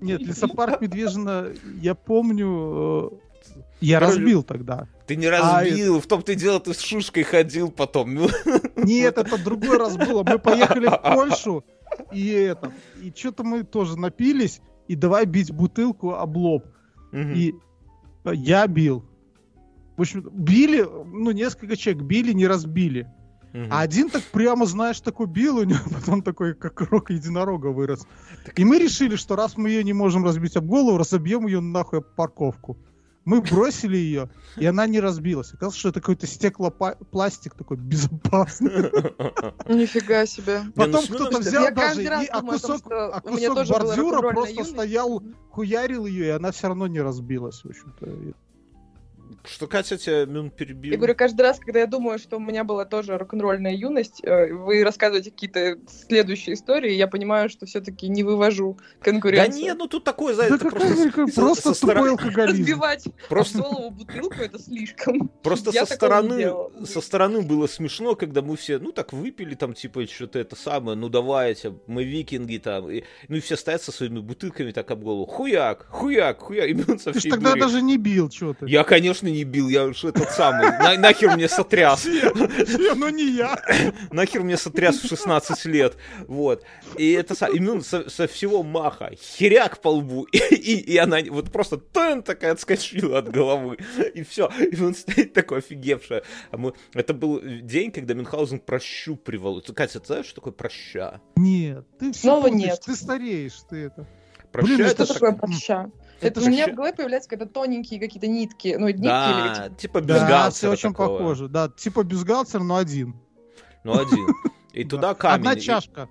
Нет, лесопарк Медвежина, я помню, э, я разбил тогда. Ты не А, разбил, в том-то и дело, ты с шушкой ходил потом. [laughs] Нет, это другой раз было. Мы поехали в Польшу, и это, и что-то мы тоже напились, и давай бить бутылку об лоб. Мгм. И я бил. В общем, били, ну, несколько человек били, не разбили. Мгм. А один так прямо, знаешь, такой бил, у него [laughs] потом такой, как рог единорога вырос. И мы решили, что раз мы ее не можем разбить об голову, разобьем ее нахуй об парковку. Мы бросили ее, и она не разбилась. Оказалось, что это какой-то стеклопластик такой безопасный. [laughs] Нифига себе. Потом ну, кто-то ну, взял даже, и, а кусок, а кусок бордюра просто стоял, хуярил ее, и она все равно не разбилась, в общем-то. Что Катя тебя Мюн перебил? Я говорю, каждый раз, когда я думаю, что у меня была тоже рок-н-ролльная юность, э, вы рассказываете какие-то следующие истории, я понимаю, что все-таки не вывожу Да конкуренцию. не, ну тут такое, за Да это просто, какой- со- просто со стороны- алкоголизм. Разбивать Просто- голову бутылку это слишком. Просто Я со стороны, со стороны было смешно, когда мы все, ну так выпили там, типа, что-то это самое, ну давайте, мы викинги там, и, ну и все стоят со своими бутылками так об голову, хуяк, хуяк, хуяк, и Ты ж всей тогда дури. даже не бил, что ты. Я, конечно, не бил, я уж этот самый, на- нахер мне сотряс, [laughs] Не, Ну не я. [laughs] нахер мне сотряс в 16 лет, вот. И это именно со, со всего маха, херяк по лбу, [laughs] и, и, и она вот просто тын такая отскочила от головы, и все. И он стоит такой офигевший. А мы... Это был день, когда Мюнхгаузен прощу. Ты, Катя, ты знаешь, что такое проща? Нет, ты все Снова помнишь, нет. ты стареешь, ты это. Проща Блин, ну это Что такое так- проща? Это Это, у меня в голове появляются какие-то тоненькие какие-то нитки. Ну, нитки или Да, эти- типа Да, бюстгальтера все очень такого. похоже. Да, типа бюстгальтер, но один. Ну, один. И Да. туда камень. Одна чашка.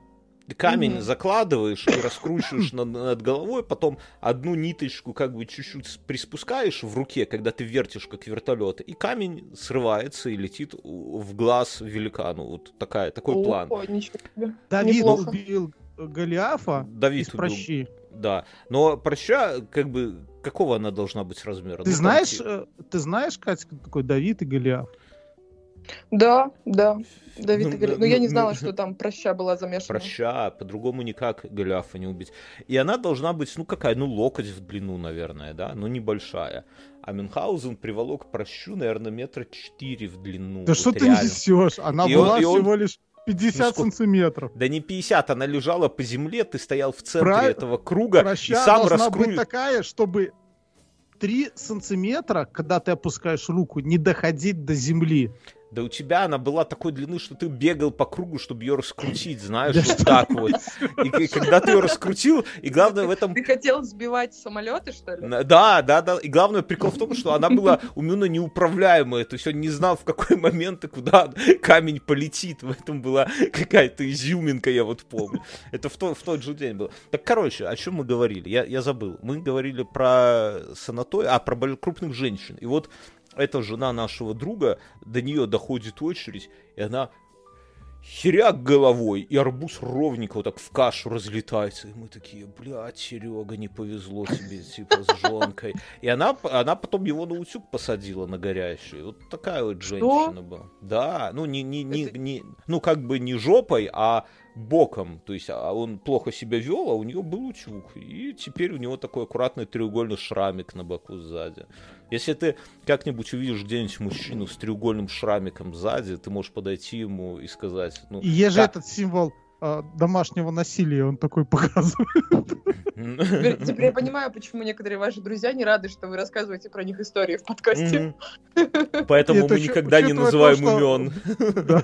камень закладываешь и раскручиваешь [laughs] над, над головой, потом одну ниточку как бы чуть-чуть приспускаешь в руке, когда ты вертишь как вертолет, и камень срывается и летит в глаз великану. Вот такая, такой О, план. ничего себе. Давид Неплохо. убил Голиафа Давид из убил- прощи. Да. Но проща, как бы, какого она должна быть размера? Ты Ну, там знаешь, ти- э, ты знаешь, Катя, такой Давид и Голиаф? Да, да. Давид Ну, Игорь. ну, Но я не ну, знала, ну, что там проща была замешана. Проща, по-другому никак Голиафа не убить. И она должна быть, ну какая, ну локоть в длину, наверное, да, но небольшая. А Мюнхгаузен приволок прощу, наверное, метра четыре в длину. Да вот что ты реально. несешь? Она И он- была он- всего лишь 50 Ну, сколько- сантиметров. Да не 50, она лежала по земле, ты стоял в центре Прав- этого круга и Проща сам должна раскру... быть такая, чтобы 3 сантиметра, когда ты опускаешь руку, не доходить до земли. Да у тебя она была такой длины, что ты бегал по кругу, чтобы ее раскрутить, знаешь, Да вот что так вот. И когда ты ее раскрутил, и главное в этом Ты хотел сбивать самолеты, что ли? Да, да, да. И главное прикол в том, что она была у Мюна неуправляемая. То есть он не знал, в какой момент и куда камень полетит. В этом была какая-то изюминка, я вот помню. Это в, то- в тот же день было. Так, короче, о чем мы говорили? Я, я забыл. Мы говорили про санаторий, а, про крупных женщин. И вот эта жена нашего друга, до нее доходит очередь, и она херяк головой, и арбуз ровненько вот так в кашу разлетается. И мы такие, блядь, Серега, не повезло тебе, типа, с жонкой. И она, она потом его на утюг посадила на горящий. Вот такая вот Что? женщина была. Да, ну, не, не, не, Это- не, ну, как бы не жопой, а боком. То есть а он плохо себя вел, а у нее был утюг. И теперь у него такой аккуратный треугольный шрамик на боку сзади. Если ты как-нибудь увидишь где-нибудь мужчину с треугольным шрамиком сзади, ты можешь подойти ему и сказать, ну, И есть же как- этот символ а, домашнего насилия, он такой показывает. Теперь, теперь я понимаю, почему некоторые ваши друзья не рады, что вы рассказываете про них истории в подкасте. Мгм. Поэтому Это мы никогда не называем то, что- имен. Да.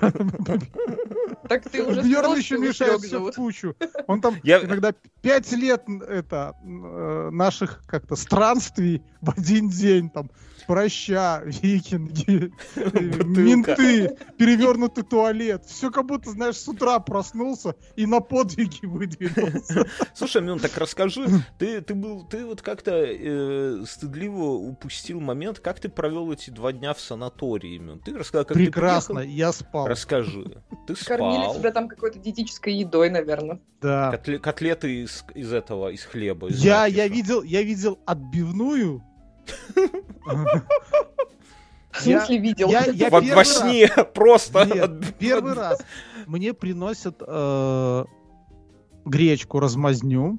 Так ты уже Бьерн еще мешает все в кучу. Он там Я- иногда пять лет это э, наших как-то странствий в один день там проща, викинги, э, менты, перевернутый туалет. Все как будто, знаешь, с утра проснулся и на подвиги выдвинулся. Слушай, ну так расскажи, ты, ты был, ты вот как-то э, стыдливо упустил момент, как ты провел эти два дня в санатории, Мюн? Ты рассказал, как Прекрасно, ты я приехал? спал. Расскажи. Ты Кормили спал. тебя там какой-то диетической едой, наверное. Да. Котле- котлеты из, из этого, из хлеба. из Я, я видел, я видел отбивную. В Я- смысле видел? я- я Во, во раз- сне [laughs] просто. Нет, Первый раз мне приносят э, гречку размазню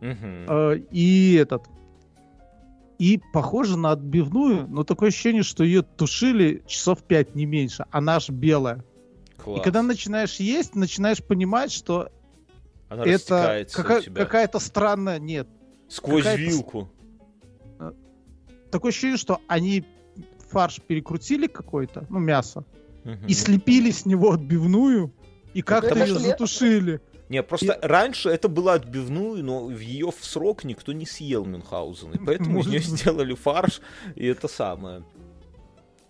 э, и этот и похоже на отбивную, но такое ощущение, что ее тушили часов пять не меньше. Она аж белая. И Класс. когда начинаешь есть, начинаешь понимать, что Она это какая- какая-то странная, нет, сквозь какая-то вилку. такое ощущение, что они фарш перекрутили какой-то, ну мясо, и слепили с него отбивную, и как-то ее затушили. Не, просто раньше это было отбивную, но в ее в срок никто не съел Мюнхгаузен. И поэтому из нее сделали фарш, и это самое.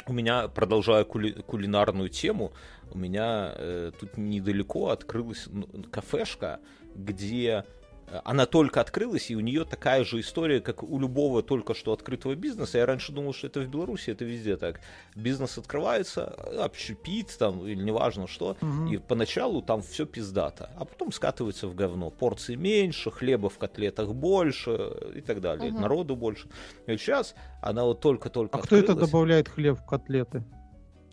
У меня, продолжая кули- кулинарную тему, у меня э, тут недалеко открылась кафешка, где она только открылась, и у нее такая же история, как у любого только что открытого бизнеса. Я раньше думал, что это в Беларуси, это везде так. Бизнес открывается, общепит там, или неважно что, Мгм. и поначалу там все пиздато, а потом скатывается в говно. Порции меньше, хлеба в котлетах больше и так далее, Мгм. народу больше. И сейчас она вот только-только А кто это открылась. добавляет хлеб в котлеты?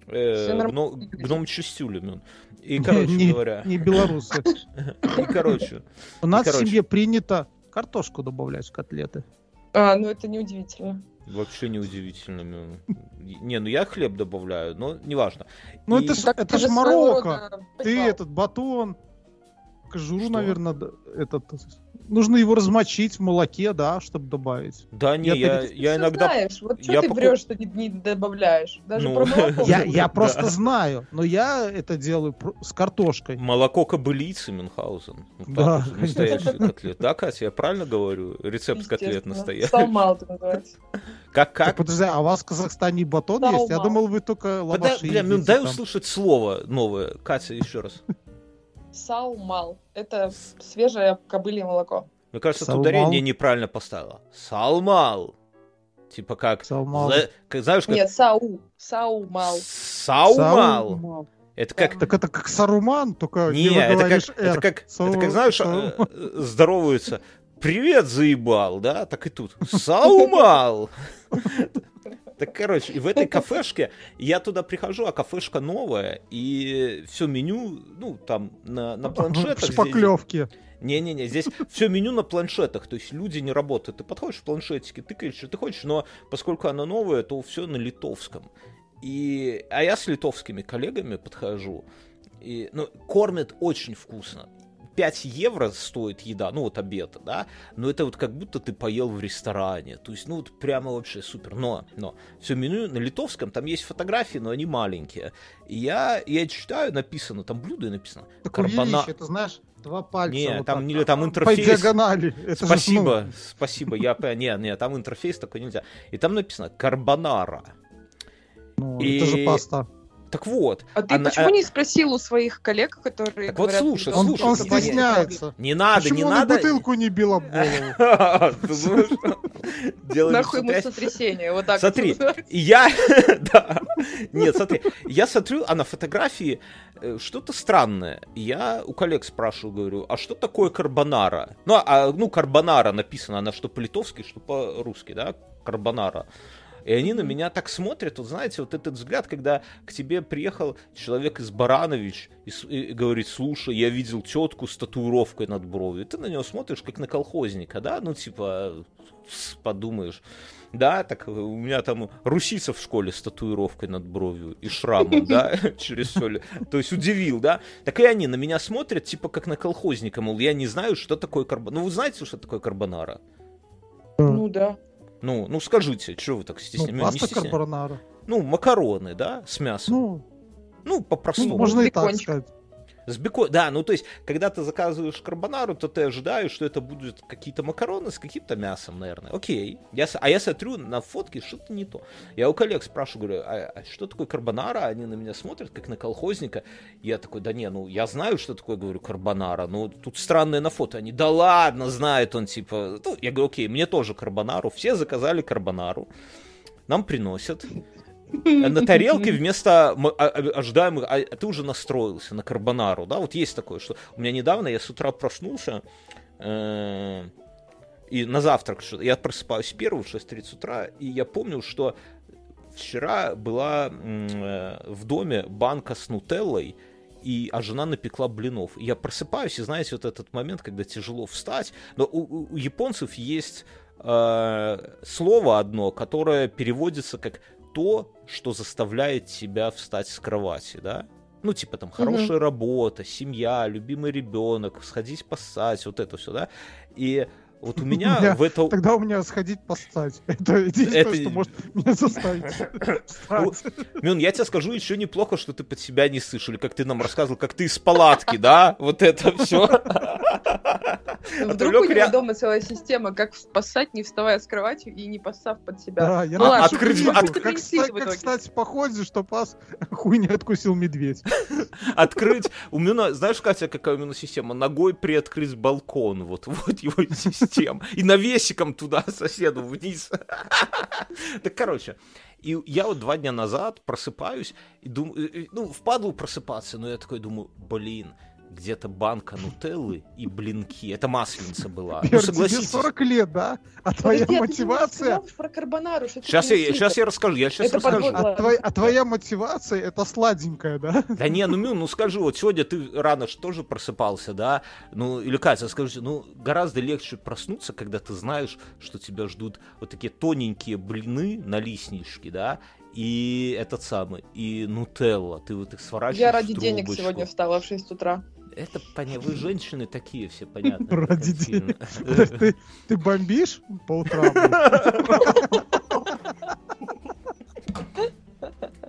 Э, гном, гном Чистюлем. И, [laughs] короче не, говоря, не белорусы. [laughs] и, короче, У нас в семье принято картошку добавлять в котлеты. А, ну это неудивительно. вообще неудивительно. ну. Не, ну я хлеб добавляю, но неважно. Ну И- это ж, это ж Марокко. Ты этот батон, кожуру, наверное, этот... Нужно его размочить в молоке, да, чтобы добавить. Да не, Я я, так- Ты я всё иногда... знаешь, вот что я ты покуп- врешь, что не, не добавляешь? Даже Ну, про молоко [laughs] Я, просто знаю, но я это делаю с картошкой. Молоко кобылицы Мюнхгаузен. Так Да, настоящий котлет. Да, Катя, я правильно говорю? Рецепт котлет настоящий. Салмал это называется. Как, Так, как? подожди, а у вас в Казахстане батон есть? Я думал, вы только лаваши Бля, ну дай услышать слово новое. Катя, еще раз. Салмал. Это свежее кобылье молоко. Мне кажется, ты Салмал. ударение неправильно поставила. Салмал. Типа как... Салмал. за- как- Знаешь, как... Нет, сау. Саумал. Саумал. Саумал. Это как... Так это как Саруман, только Не, не это как, это как, Сау- это как, знаешь, Сау- э, э, здороваются. Привет, заебал, да? Так и тут. Саумал. [laughs] Так, короче, и в этой кафешке я туда прихожу, а кафешка новая, и все меню, ну, там, на, на [laughs] планшетах. Шпаклевке. Не-не-не, здесь все меню на планшетах, то есть люди не работают. Ты подходишь в планшетике, тыкаешь, что ты хочешь, но поскольку она новая, то все на литовском. И, а я с литовскими коллегами подхожу, и, ну, кормят очень вкусно. 5 евро стоит еда, ну вот обед, да, но это вот как будто ты поел в ресторане, то есть, ну вот прямо вообще супер, но, но, все меню на литовском, там есть фотографии, но они маленькие, и я, я читаю, написано, там блюдо и написано, Так карбона- увеличь, это знаешь, два пальца. Не, вот там так. не- там По интерфейс. диагонали. Это же, Спасибо, ну, спасибо, я. Не, не, там интерфейс такой нельзя. И там написано карбонара. ну, И- Это же паста. Так вот, А ты она- почему а- не спросил у своих коллег, которые Так вот говорят, слушай, что Он, слушай, он стесняется. не надо, Почему не он надо. бутылку не бил об [laughs] голову? Нахуй ему сотряс- сотрясение, вот так Смотри, вот [laughs] я, [laughs] да, нет, смотри, я смотрю, а на фотографии э, что-то странное. Я у коллег спрашиваю, говорю, а что такое карбонара? Ну, а, ну, карбонара написано, она что по-литовски, что по-русски, да, карбонара. И они на меня так смотрят, вот знаете, вот этот взгляд, когда к тебе приехал человек из Баранович и, и говорит, слушай, я видел тетку с татуировкой над бровью. И ты на него смотришь, как на колхозника, да, ну, типа, подумаешь. Да, так у меня там русица в школе с татуировкой над бровью и шрамом, да, [laughs] [laughs] через все. То есть удивил, да. Так и они на меня смотрят, типа, как на колхозника, мол, я не знаю, что такое карбонара. Ну, вы знаете, что такое карбонара? Ну да. Ну, ну скажите, что вы так Ну, стесняетесь? паста стесня- карбонара. Ну, макароны, да, с мясом. Ну, Ну, по-простому. ну, можно и так сказать. С бекон, да, ну то есть, когда ты заказываешь карбонару, то ты ожидаешь, что это будут какие-то макароны с каким-то мясом, наверное. Окей. Я, а я смотрю на фотки, что-то не то. Я у коллег спрашиваю, говорю, а, а что такое карбонара? Они на меня смотрят, как на колхозника. Я такой, да не, ну я знаю, что такое, говорю, карбонара, но тут странное на фото. Они, да ладно, знает он, типа. Ну, я говорю, окей, мне тоже карбонару. Все заказали карбонару. Нам приносят. [laughs] На тарелке вместо а- а- ожидаемых, а ты уже настроился на карбонару, да, вот есть такое, что у меня недавно, я с утра проснулся, э, и на завтрак, я просыпаюсь первый в 6.30 утра, и я помню, что вчера была э, в доме банка с нутеллой, и, а жена напекла блинов. И я просыпаюсь, и знаете, вот этот момент, когда тяжело встать, но у- у японцев есть э, слово одно, которое переводится как то, что заставляет тебя встать с кровати, да? Ну, типа там хорошая работа, семья, любимый ребенок, сходить поссать, вот это все, да? И Вот у меня, У меня- в это... Тогда у меня сходить постать. [laughs] Это единственное, Это- что может меня заставить. [laughs] Мюн, я тебе скажу, еще неплохо, что ты под себя не слышал, или как ты нам рассказывал, как ты из палатки, да? Вот это все. [laughs] Вдруг у него дома целая система, как спасать, не вставая с кровати и не поссав под себя. Да, ладно, открыть- как, стать в походе, что пас хуй не откусил медведь. Открыть... У Мюна, знаешь, Катя, какая у Мюна система? Ногой приоткрыть балкон, вот, вот его система. И навесиком туда соседу вниз. Так, короче, и я вот два дня назад просыпаюсь и думаю, ну, впадлу просыпаться, но я такой думаю, блин, где-то банка нутеллы и блинки. Это масленица была. Ну, Пер, тебе согласитесь. 40 лет, да? А твоя Подожди, ты не мотивация... про карбонару, что ты Сейчас я, принесли? сейчас я расскажу, я сейчас Это расскажу. подводно. А, твой- а твоя мотивация это сладенькая, да? Да не, ну, Мил, ну скажи, вот сегодня ты рано ж тоже просыпался, да? Ну, или Катя, скажите, ну, гораздо легче проснуться, когда ты знаешь, что тебя ждут вот такие тоненькие блины на лисничке, да? И этот самый, и нутелла. Ты вот их сворачиваешь Я ради денег сегодня встала в 6 утра. Это понятно, вы женщины такие все, понятно. Ради. [laughs] Ты, ты бомбишь по утрам? [laughs]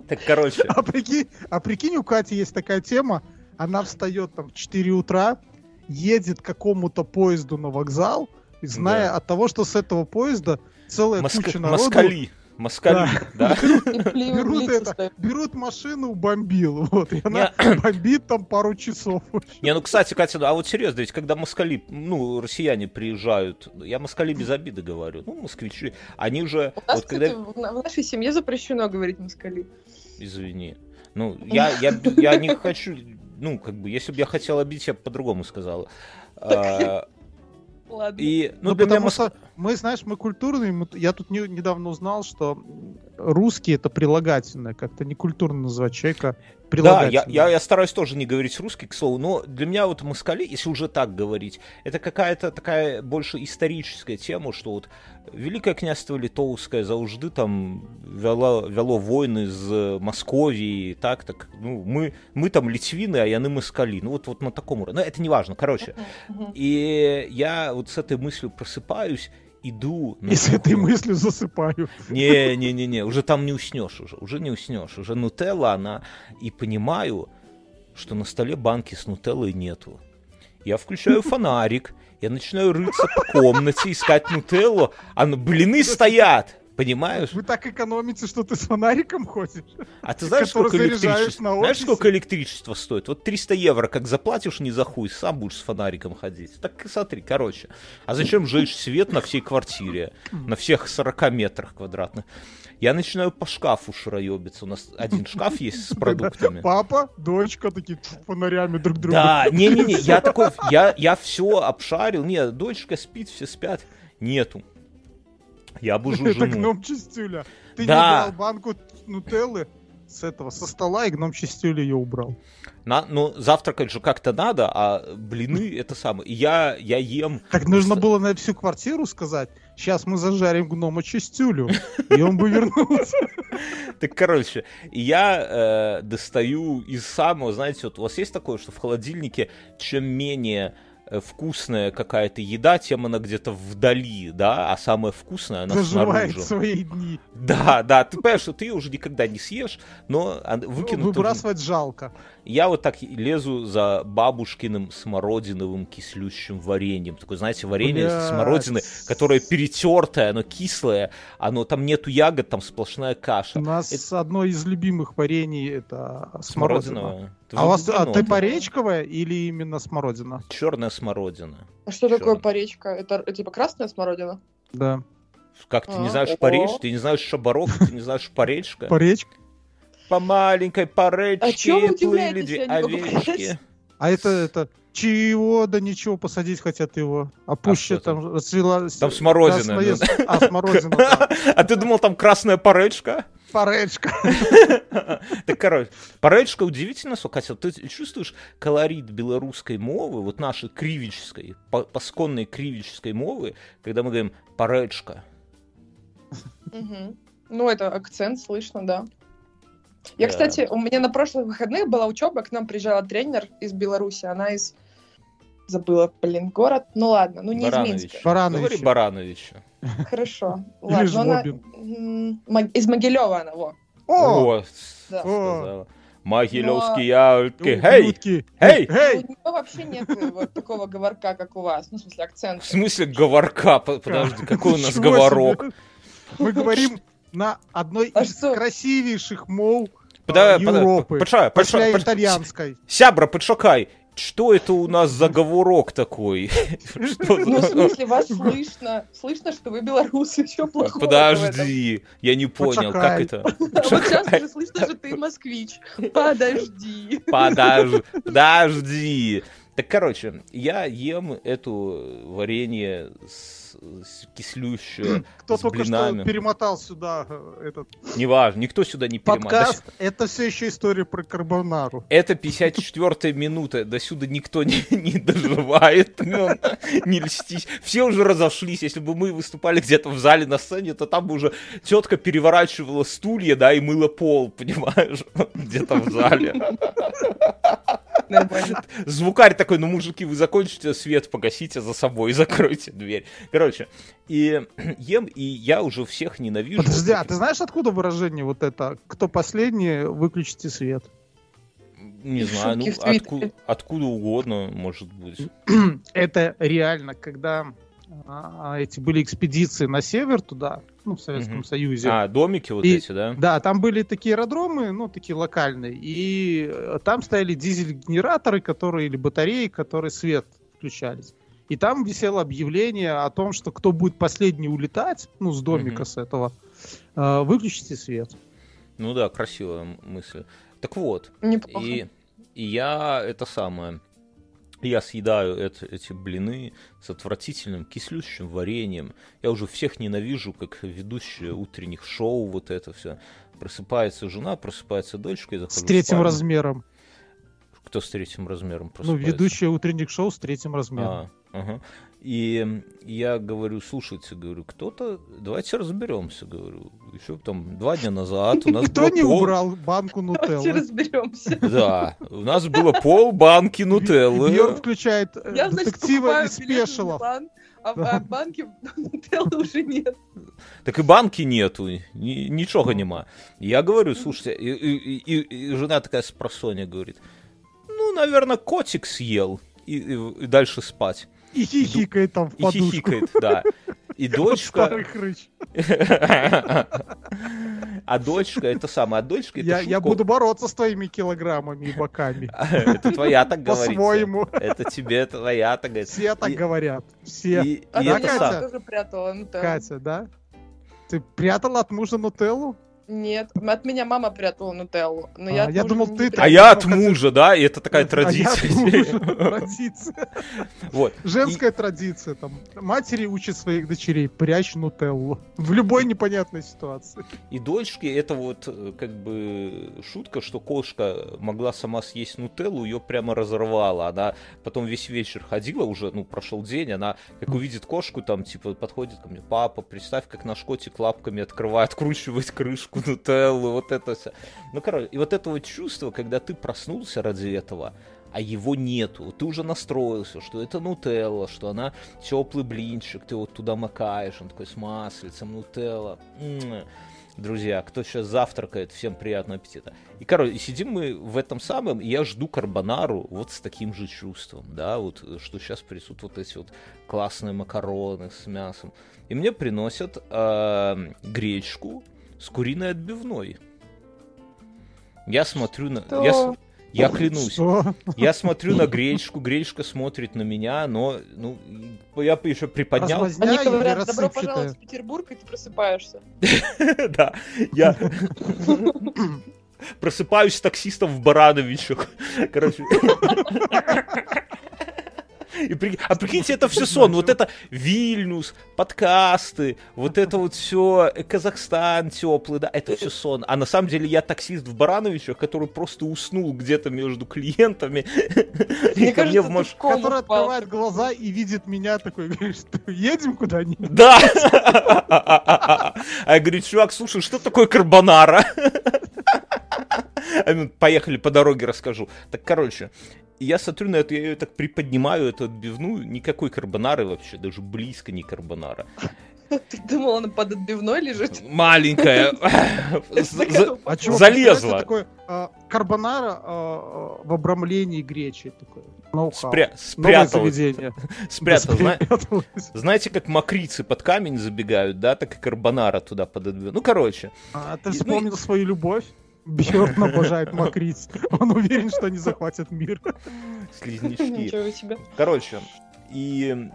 Так, короче, А прикинь, а прикинь, у Кати есть такая тема, она встает там в 4 утра, едет к какому-то поезду на вокзал, зная Да. от того, что с этого поезда целая моска- куча народу москали, москали, да? [laughs] Берут это, берут машину, бомбил, вот, и она [clears throat] [clears throat] бомбит там пару часов. Не, ну, кстати, Катя, а вот серьезно, ведь когда москали, ну, россияне приезжают, я москали без обиды говорю, ну, москвичи, они же, У нас, вот когда, кстати, в, на- в нашей семье запрещено говорить москали. извини, ну, я, я, я не хочу, ну, как бы, если бы я хотел обидеть, я бы по-другому сказал. [laughs] А, Ладно. И, ну, Ну, для меня потому Моск- что мы, знаешь, мы культурные, мы- я тут не- недавно узнал, что русский это прилагательное, как-то не культурно называть человека Да, прилагательным. я, я, я стараюсь тоже не говорить русский, к слову, но для меня вот москали, если уже так говорить, это какая-то такая больше историческая тема, что вот Великое княжество Литовское заужды там вело, вело войны з Московией, так, так, ну, мы, мы там литвины, а яны москали, ну, вот, вот на таком уровне, ну, это не важно, короче. И я вот с этой мыслью просыпаюсь, иду... на И с этой мыслью засыпаю. Не-не-не-не, уже там не уснешь уже, уже не уснешь. Уже нутелла, она... И понимаю, что на столе банки с нутеллой нету. Я включаю [laughs] фонарик, я начинаю рыться по комнате, искать нутеллу, а ну, блины стоят, понимаешь? Вы так экономите, что ты с фонариком ходишь? А ты знаешь, сколько на Знаешь, сколько электричества стоит? Вот 300 евро, как заплатишь не за хуй, сам будешь с фонариком ходить. Так смотри, короче. А зачем жечь свет на всей квартире? На всех 40 метрах квадратных? Я начинаю по шкафу шароебиться. У нас один шкаф есть с продуктами. Папа, дочка такие фонарями друг друга. Да, не-не-не, я [laughs] такой, я, я все обшарил. Не, дочка спит, все спят. Нету. Я бужу Это жену. гном Чистюля. Ты Да. не брал банку нутеллы с этого, со стола, и гном Чистюля ее убрал. На, ну, завтракать же как-то надо, а блины это самое. Я, я ем Так нужно было на всю квартиру сказать, сейчас мы зажарим гнома Чистюлю, и он бы вернулся. Так, короче, я э, достаю из самого, знаете, вот у вас есть такое, что в холодильнике чем менее вкусная какая-то еда, тем она где-то вдали, да, а самая вкусная она Доживает снаружи. свои дни. Да, да, ты понимаешь, что ты ее уже никогда не съешь, но выкинуть тоже- Выбрасывать жалко. Я вот так лезу за бабушкиным смородиновым кислющим вареньем. Такое, знаете, варенье Блядь. смородины, которое перетертое, оно кислое, оно там нету ягод, там сплошная каша. У нас Это одно из любимых варений это смородина. А у вас а, ты по... поречковая или именно смородина? Черная смородина. А что такое Чёрно. поречка? Это э, типа красная смородина? Да. Как ты не А, знаешь о. поречь, ты не знаешь шабарок, ты не знаешь поречка? Поречка. По маленькой А поречке вы плыли две не овечки. А это, это чего, да ничего, посадить хотят его. А пуще что там? расцвела... Там смородина, красная- да. А, смородина. [laughs] А ты думал, там красная поречка? Поречка. [laughs] Так, короче, паречка удивительно, Катя, ты чувствуешь колорит белорусской мовы, вот нашей кривической, пасконной кривической мовы, когда мы говорим паречка. Мгм. Ну, это акцент слышно, да. Я, кстати, у меня на прошлых выходных была учеба, к нам приезжала тренер из Беларуси, она из забыла, блин, город. Ну ладно, ну не из Баранович. Минска. Баранович. Говори Барановича. Хорошо. Ладно, ну Жлобин. из Могилева она, во. О, О, Да. сказала. Могилевские Но- ялки. Эй! утки. Эй! У нее вообще нет э, вот такого говорка, как у вас. Ну, в смысле, акцент. В смысле говорка? По- Подожди, какой у нас говорок? Мы говорим на одной А из красивейших мов Пода- а, Европы. После почекай, итальянской. Сябра, подшукай. Что это у нас за говорок такой? [laughs] Что Ну, в смысле, вас слышно. Слышно, что вы белорусы. Что плохого? Подожди, я не понял, как это? Вот сейчас уже слышно, что ты москвич. Подожди. Подожди, подожди. Так, короче, я ем эту варенье с, с кислющее, Кто с только блинами. что перемотал сюда э, этот Неважно, никто сюда не перемотал. подкаст, это все еще история про карбонару. Это 54-я минута, до сюда никто не, не доживает, [laughs] ну, не льстись. Все уже разошлись, если бы мы выступали где-то в зале на сцене, то там бы уже тетка переворачивала стулья, да, и мыла пол, [laughs] понимаешь, где-то в зале. Нормально. Звукарь такой, ну, мужики, вы закончите, свет погасите за собой [laughs] закройте дверь. Короче, и [clears throat] ем, и я уже всех ненавижу. Подожди, а ты знаешь, откуда выражение вот это? Кто последний, выключите свет. Не знаю, ну, откуда, откуда угодно, может быть. [clears throat] Это реально, когда а, эти были экспедиции на север туда, ну, в Советском Мгм. Союзе. А, домики вот И- эти, да? Да, там были такие аэродромы, ну, такие локальные, и э, там стояли дизель-генераторы, которые, или батареи, которые свет включались. И там висело объявление о том, что кто будет последний улетать, ну, с домика Мгм. с этого, э, выключите свет. Ну да, красивая мысль. Так вот, Неплохо. и, и я это самое, я съедаю эт- эти блины с отвратительным кислющим вареньем. Я уже всех ненавижу, как ведущие утренних шоу, вот это все. Просыпается жена, просыпается дочка захожу С третьим размером. Кто с третьим размером Ну, просыпается? ведущая утренних шоу с третьим размером. А, ага. И я говорю, слушайте, говорю, кто-то, давайте разберемся, говорю. Еще там два дня назад у нас Кто не пол- убрал банку Давайте нутеллы? Да, разберемся. у нас было пол банки Ее нутеллы. включает э, Я, значит, детектива билеты в спешилов. А Да. а в банке Нутеллы уже нет. Так и банки нету, ни- ничего нема. Я говорю, слушайте, и, и- и- и жена такая с просонья говорит, ну, наверное, котик съел. И, и- и дальше спать. И хихикает там в И подушку. хихикает, да. [laughs] И дочка... старый хрыч. [laughs] А дочка, это самое, а дочка... это Я, я буду бороться с твоими килограммами и боками. [laughs] Это твоя так говорится. По-своему. Это тебе твоя так говорится. Все так И- говорят. Все. И, А и это я Катя? тоже прятала Нутеллу. Катя, да? Ты прятала от мужа нутеллу? Нет, от меня мама прятала Нутеллу. Но А, я, от я мужа думал, ты. А я от мужа, да, и это такая А традиция. мужа. [laughs] Традиция. Вот. Женская традиция. Там матери учат своих дочерей прячь нутеллу. В любой непонятной ситуации. И дочке это вот э, как бы шутка, что кошка могла сама съесть нутеллу, ее прямо разорвала. Она потом весь вечер ходила уже, ну, прошел день, она как увидит кошку, там, типа, подходит ко мне, папа, представь, как наш котик лапками открывает, откручивает крышку нутеллы, вот это все. Ну, короче, и вот это вот чувство, когда ты проснулся ради этого, а его нету. Ты уже настроился, что это нутелла, что она теплый блинчик, ты вот туда макаешь, он такой с маслицем, нутелла. М. Друзья, кто сейчас завтракает, всем приятного аппетита. И, короче, сидим мы в этом самом, и я жду карбонару вот с таким же чувством, да, вот, что сейчас присут вот эти вот классные макароны с мясом. И мне приносят э, гречку с куриной отбивной. Я смотрю на... Я, Что? я клянусь. Что? Я смотрю на гречку, гречка смотрит на меня, но ну, я бы еще приподнял. Они говорят, добро пожаловать в Петербург, и ты просыпаешься. [laughs] Да, я просыпаюсь с таксистом в Барановичах. Короче. И при- А прикиньте, это все сон. Вот это Вильнюс, подкасты, вот это вот все Казахстан теплый, да, это все сон. А на самом деле я таксист в Барановичах, который просто уснул где-то между клиентами. [laughs] И Мне ко мне кажется, в маш- Который открывает глаза и видит меня такой, говорит, что едем куда-нибудь? Да! [laughs] А я говорю, чувак, слушай, что такое карбонара? [laughs] [laughs] Поехали по дороге расскажу. Так, короче, я смотрю на это, я ее так приподнимаю, эту отбивную, никакой карбонары вообще, даже близко не карбонара. [laughs] Ты думал, она под отбивной лежит? Маленькая. [laughs] А Залезла. а, карбонара а, в обрамлении гречи. Такой. ноу-хау. спря- Новое Спряталась. заведение. Спряталась. Зна- Спряталось. Знаете, как макрицы под камень забегают, да, так и карбонара туда под отбивную. Ну, короче. А ты И- вспомнил свою любовь? Бьерн [laughs] обожает Макриц. Он уверен, что они захватят мир. Слизнячки. Короче, и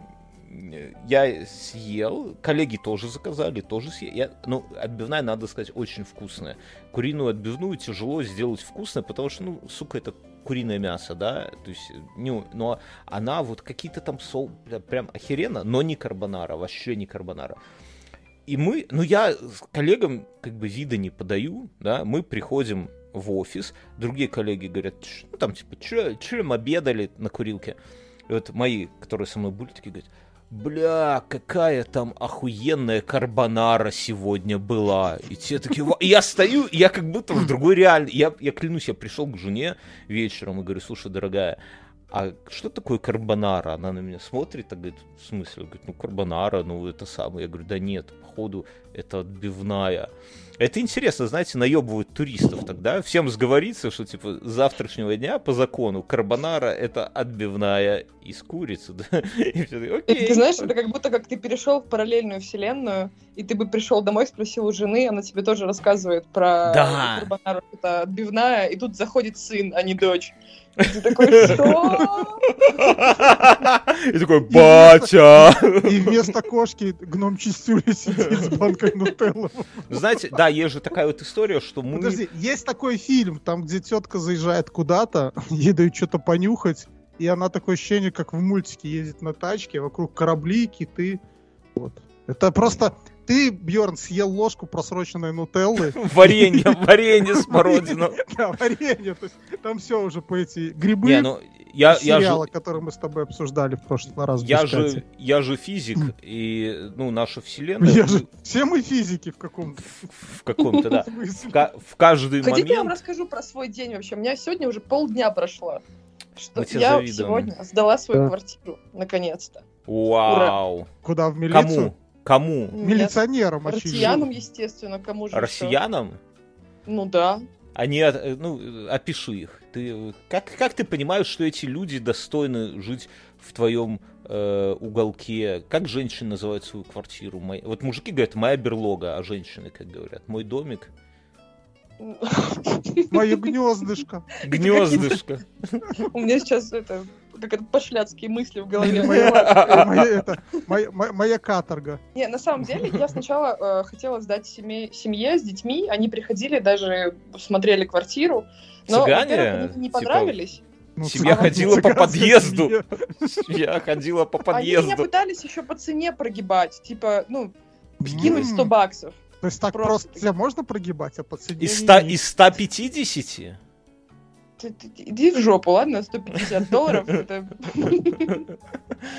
я съел, коллеги тоже заказали, тоже съел. Я, ну, отбивная, надо сказать, очень вкусная. Куриную отбивную тяжело сделать вкусной, потому что, ну, сука, это куриное мясо, да, то есть, ну, но она вот какие-то там сол, прям охеренно, но не карбонара, вообще не карбонара. И мы, ну я коллегам как бы вида не подаю, да, мы приходим в офис, другие коллеги говорят, «Ч- ну там типа, чем обедали на курилке? И вот мои, которые со мной были, такие говорят, бля, какая там охуенная карбонара сегодня была. И те такие, я стою, я как будто в другой реальности. Я, я клянусь, я пришел к жене вечером и говорю, слушай, дорогая, а что такое карбонара? Она на меня смотрит и говорит, в смысле? Говорит, ну карбонара, ну это самое. Я говорю, да нет, походу это отбивная. Это интересно, знаете, наебывают туристов тогда. Всем сговорится, что типа с завтрашнего дня по закону карбонара это отбивная из курицы. [laughs] Да? И все окей. ты знаешь, это как будто как ты перешел в параллельную вселенную, и ты бы пришел домой, спросил у жены, она тебе тоже рассказывает про Да. карбонару, это отбивная, и тут заходит сын, а не дочь. И ты такой, что? И такой, батя! И вместо кошки гном Чистюля сидит с банкой нутеллы. Знаете, да, есть же такая вот история, что мы... Подожди, есть такой фильм, там, где тетка заезжает куда-то, [laughs] ей дают что-то понюхать, и она такое ощущение, как в мультике ездит на тачке, вокруг корабли, киты. Вот. Это просто ты, Бьорн, съел ложку просроченной нутеллы, [laughs] Варенье, варенье смородину. да, варенье, то есть там все уже по эти грибы Не, ну, я, я же, сериала, который мы с тобой обсуждали в прошлый раз. я же, я же физик, и, ну, наша вселенная Я же... Все мы физики в каком-то в, в каком-то, да, [laughs] в, в каждый Хотите, я вам момент... расскажу про свой день вообще? У меня сегодня уже полдня прошло. Что я завидуем. сегодня сдала свою Да. квартиру, наконец-то. Вау! Куда, в милицию? Кому? Кому? Милиционерам, очевидно. Россиянам, естественно, кому же еще? Россиянам? Ну да. Они, от- э, ну, опиши их. Ты, э, как, как ты понимаешь, что эти люди достойны жить в твоем э, уголке? Как женщины называют свою квартиру? Моя- Вот мужики говорят, моя берлога, а женщины, как говорят, мой домик, [laughs] Мое гнездышко. гнездышко. У меня сейчас это как это пошляцкие мысли в голове. [laughs] Моя, каторга. Не, на самом деле, я сначала э, хотела сдать семье, с детьми. Они приходили, даже смотрели квартиру. Но, во-первых, они не Типа, понравились. Ну, Семья цыган- ходила по цыганская подъезду. семья. Я ходила по Они меня подъезду. пытались еще по цене прогибать. Типа, ну, скинуть М. 100 баксов. То есть так Просто. просто тебя можно прогибать, а по цене Из, не- 100, не- из 150? Ты- ты- ты Иди в жопу, ладно? 150 долларов. это-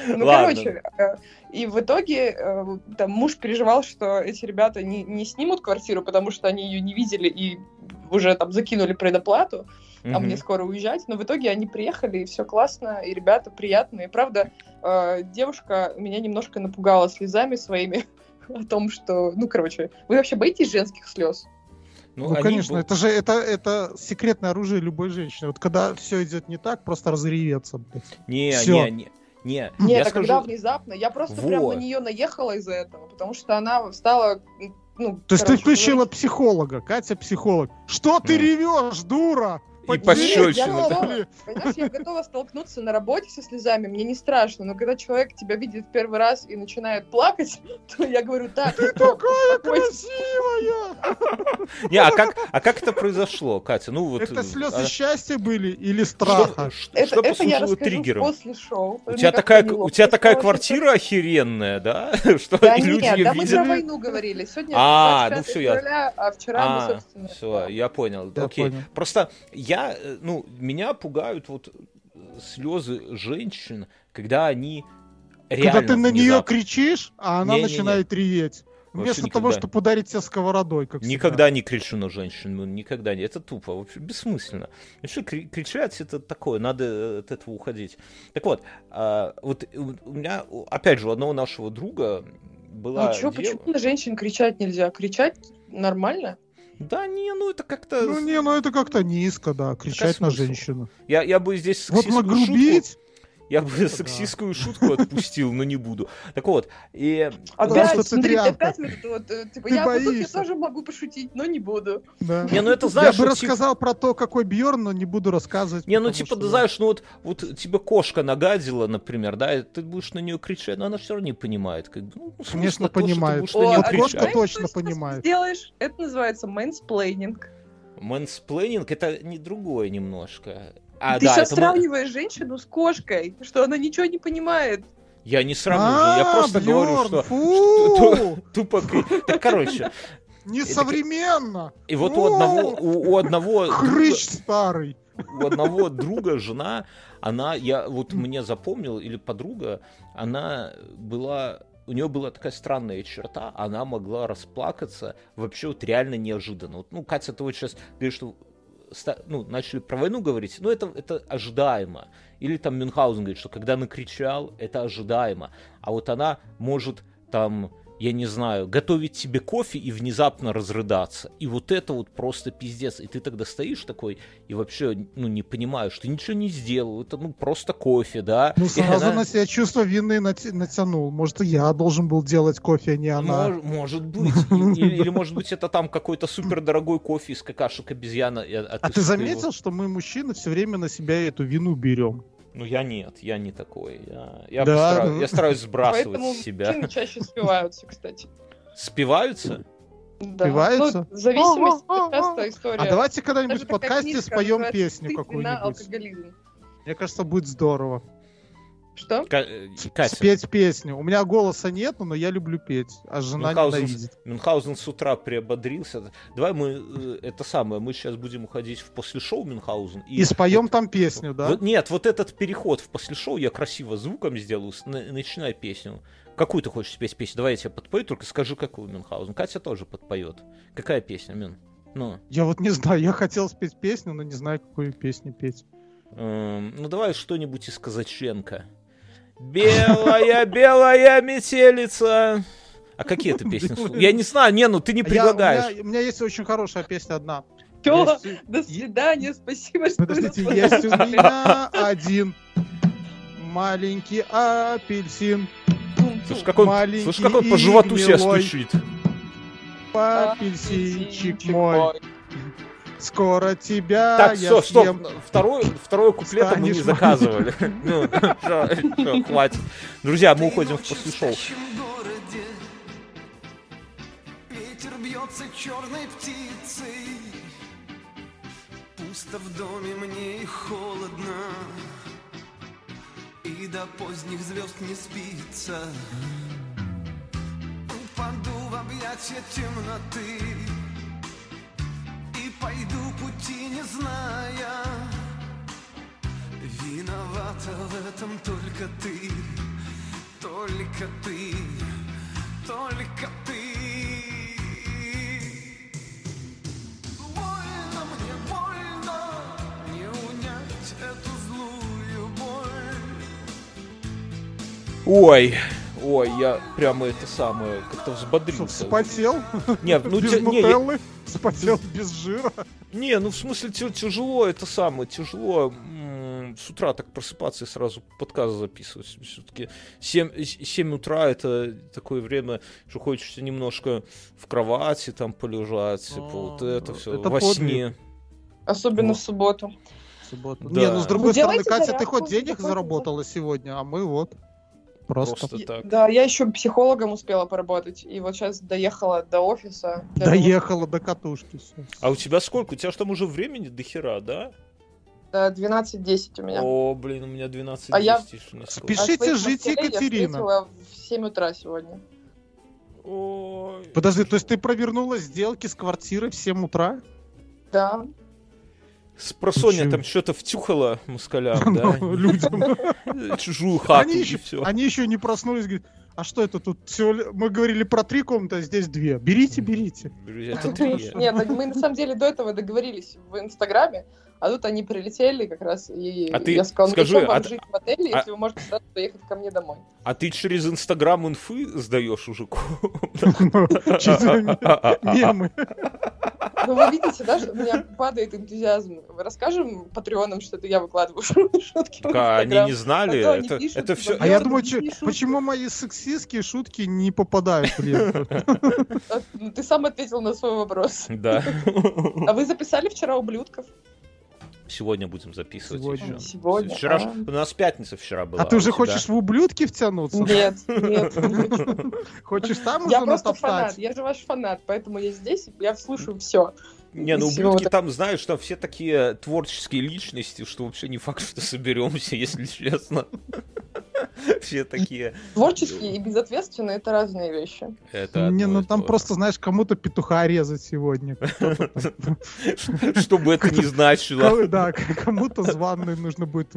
Ну, короче, э, и в итоге э, там муж переживал, что эти ребята не, не снимут квартиру, потому что они ее не видели и уже там закинули предоплату, а мне скоро уезжать. Но в итоге они приехали, и все классно, и ребята приятные. Правда, э, девушка меня немножко напугала слезами своими [laughs] о том, что, ну, короче, вы вообще боитесь женских слез? Ну, они конечно, бу- это же это, это секретное оружие любой женщины. Вот когда все идет не так, просто разреветься. блядь. Не, Всё. не, не. Не, Нет, я это когда скажу, внезапно. Я просто прям Вот. на нее наехала из-за этого, потому что она стала, ну, То есть ты включила говорить- психолога, Катя психолог. Что ты Ну. ревешь, дура? И готова. Понимаешь, я готова столкнуться на работе со слезами, мне не страшно, но когда человек тебя видит в первый раз и начинает плакать, [laughs] то я говорю, так, Ты такая успокойся». красивая! Не, а как, а как это произошло, Катя? Ну вот. Это э, слезы а- счастья были или страха? что- Это, что это я послужило триггером? после шоу. У тебя такая, у тебя такая квартира охеренная, да? [laughs] Что Да люди нет, да мы про войну говорили. Сегодня А, 25 ну всё, я- а вчера А, мы, собственно... все, я понял. Я Окей. понял. Просто я, э, ну, меня пугают вот слезы женщин, когда они реально Когда ты на нее внезапно- кричишь, а она Не-не-не. начинает реветь. Вместо того, чтобы ударить тебя сковородой, как всегда. Никогда не кричу на женщин, ну никогда не. Это тупо, вообще бессмысленно. Вообще кри- кричать это такое, надо э, от этого уходить. Так вот, а, вот у меня, опять же, у одного нашего друга была Ну чё, дев- почему на женщин кричать нельзя? Кричать нормально? Да не, ну это как-то... Ну не, ну это как-то низко, да, кричать на женщину. Я, я бы здесь Вот нагрубить, шутку... Я бы да. сексистскую шутку отпустил, но не буду. Так вот, и... Потому Опять, что ты смотри, опять э, типа, Ты я я тоже могу пошутить, но не буду. да. Не, ну это Я знаешь, бы вот, типа- рассказал про то, какой Бьорн, но не буду рассказывать. Не, ну типа, что, ты да. знаешь, ну вот, вот тебе кошка нагадила, например, да, и ты будешь на нее кричать, но она все равно не понимает. Как, бы, ну, смысл Конечно, того, что ты понимает. будешь О, на нее а кошка точно понимает. Сделаешь? Это называется мэнсплейнинг. Мэнсплейнинг это не другое немножко. А, Ты да, сейчас это мы- сравниваешь женщину с кошкой, что она ничего не понимает. Я не сравниваю, я А, просто говорю, что фу, тупо... Так, короче, несовременно. и вот у одного, у, у одного друга- Хрыч старый. у одного друга жена, она, я вот мне запомнил, или подруга, она была, у нее была такая странная черта, она могла расплакаться вообще вот реально неожиданно. Вот, ну, Катя, ты вот сейчас говоришь, что ну, начали про войну говорить, ну, это, это ожидаемо. Или там Мюнхгаузен говорит, что когда накричал, это ожидаемо. А вот она может там, я не знаю, готовить тебе кофе и внезапно разрыдаться. И вот это вот просто пиздец. И ты тогда стоишь такой и вообще, ну, не понимаешь, что ничего не сделал. Это, ну, просто кофе, да? Ну, И сразу она- на себя чувство вины нати- натянул. Может, я должен был делать кофе, а не она. Мож- может быть. [laughs] Или, или, может быть, это там какой-то супер дорогой кофе из какашек обезьяна. и- А ты ты его- заметил, что мы, мужчины, все время на себя эту вину берем? Ну, я нет, я не такой. Я, я, Да, постараюсь, ну. я стараюсь сбрасывать Поэтому с себя. чаще спиваются, кстати. Спиваются? Да. Спиваются? Ну, а, часто история. А давайте когда-нибудь в подкасте споем песню «Стыд, вина, какую-нибудь. алкоголизм». Мне кажется, будет здорово. Что? Ка- э, Катя, Спеть песню. У меня голоса нет, но я люблю петь, а жена Мюнхгаузен, ненавидит. Мюнхгаузен с утра приободрился. Давай мы э, это самое, мы сейчас будем уходить в после шоу Мюнхгаузен. И споем там песню, да? Вот, нет, вот этот переход в после шоу я красиво звуком сделаю. С- на- Начинай песню. Какую ты хочешь спеть песню? Давай я тебе подпою, только скажи, какую Мюнхгаузен. Катя тоже подпоет. Какая песня, Мюн? Ну, Я вот не знаю, я хотел спеть песню, но не знаю, какую песню петь. эм, ну давай что-нибудь из Казаченко. Белая, белая метелица. А какие ты песни? Я не знаю, не, ну ты не я- предлагаешь. у, меня, у меня есть очень хорошая песня одна. Чё? Есть- До свидания, спасибо, что Подождите, есть у меня один маленький апельсин, Слушай, как он, маленький слушай, как он по животу себя стучит. апельсинчик мой. Скоро тебя Так, все, стоп. съем. Второй, второй куплет мы не заказывали. [laughs] Ну, хватит. Друзья, мы уходим в после шоу. в спящем городе Ветер бьется черной птицей Пусто в доме мне и холодно И до поздних звезд не спится Упаду в объятия темноты пойду пути не зная Виновата в этом только ты только ты, только ты. Больно мне, больно, не унять эту злую боль. Ой, ой, я прямо это самое, как-то Что, взбодрился. Вспотел? Нет, ну без те- не, я- нутеллы? Вспотел без жира? не, ну в смысле тя- тяжело это самое, тяжело с утра так просыпаться и сразу подкаст записывать. Все-таки 7, 7 утра это такое время, что хочется немножко в кровати там полежать, типа вот А, это все, это во подвиг. сне. Особенно Вот. в субботу. Субботу. Да. Не, ну с другой Ну, стороны, Катя, ты зарядку, хоть денег заработала сегодня, а мы вот. Просто. Просто так. Да, я еще психологом успела поработать. И вот сейчас доехала до офиса. Доехала до катушки. А у тебя сколько? У тебя же там уже времени до хера, да? до 12-10 у меня. О, блин, у меня 12 А я- еще не скоро. Спеши. А жить, Екатерина. Я в 7 утра сегодня. Ой. Подожди, то есть ты провернула сделки с квартирой в 7 утра? Да. С просонья Почему? там что-то втюхало москалям, [laughs] да? Ну, людям. [laughs] Чужую хату Они и еще, все. они еще не проснулись, говорят, А что это тут? Всего... Мы говорили про три комнаты, а здесь две. Берите, берите. Это. Нет, мы на самом деле до этого договорились в Инстаграме, а тут они прилетели как раз, и А ты я сказала, ну скажи, вам а- жить в отеле, а- если вы можете сразу доехать ко мне домой? А ты через Инстаграм инфы сдаешь уже Мемы. Ну, вы видите, да, что у меня падает энтузиазм. Расскажем патреонам, что это я выкладываю [laughs] шутки в Пока они не знали, А это, пишут, это типа, все... А я думаю, шутки. почему мои сексистские шутки не попадают в ленту? А, ну, Ты сам ответил на свой вопрос. Да. А вы записали вчера ублюдков? Сегодня будем записывать Сегодня. еще. Сегодня. Вчера а? у нас пятница вчера была. А ты уже тебя? хочешь в ублюдки втянуться? Нет, нет. [laughs] Хочешь там Я уже просто фанат, я же ваш фанат, поэтому я здесь, я слушаю все. Не, ну ублюдки вот там, знаешь, там все такие творческие личности, что вообще не факт, что соберемся, [laughs] если честно. Все такие. Творческие и безответственные это разные вещи. Это Не, ну там то просто, знаешь, кому-то петуха резать сегодня. кто-то там. же. [laughs] Что бы это ни значило. Да, кому-то званый нужно будет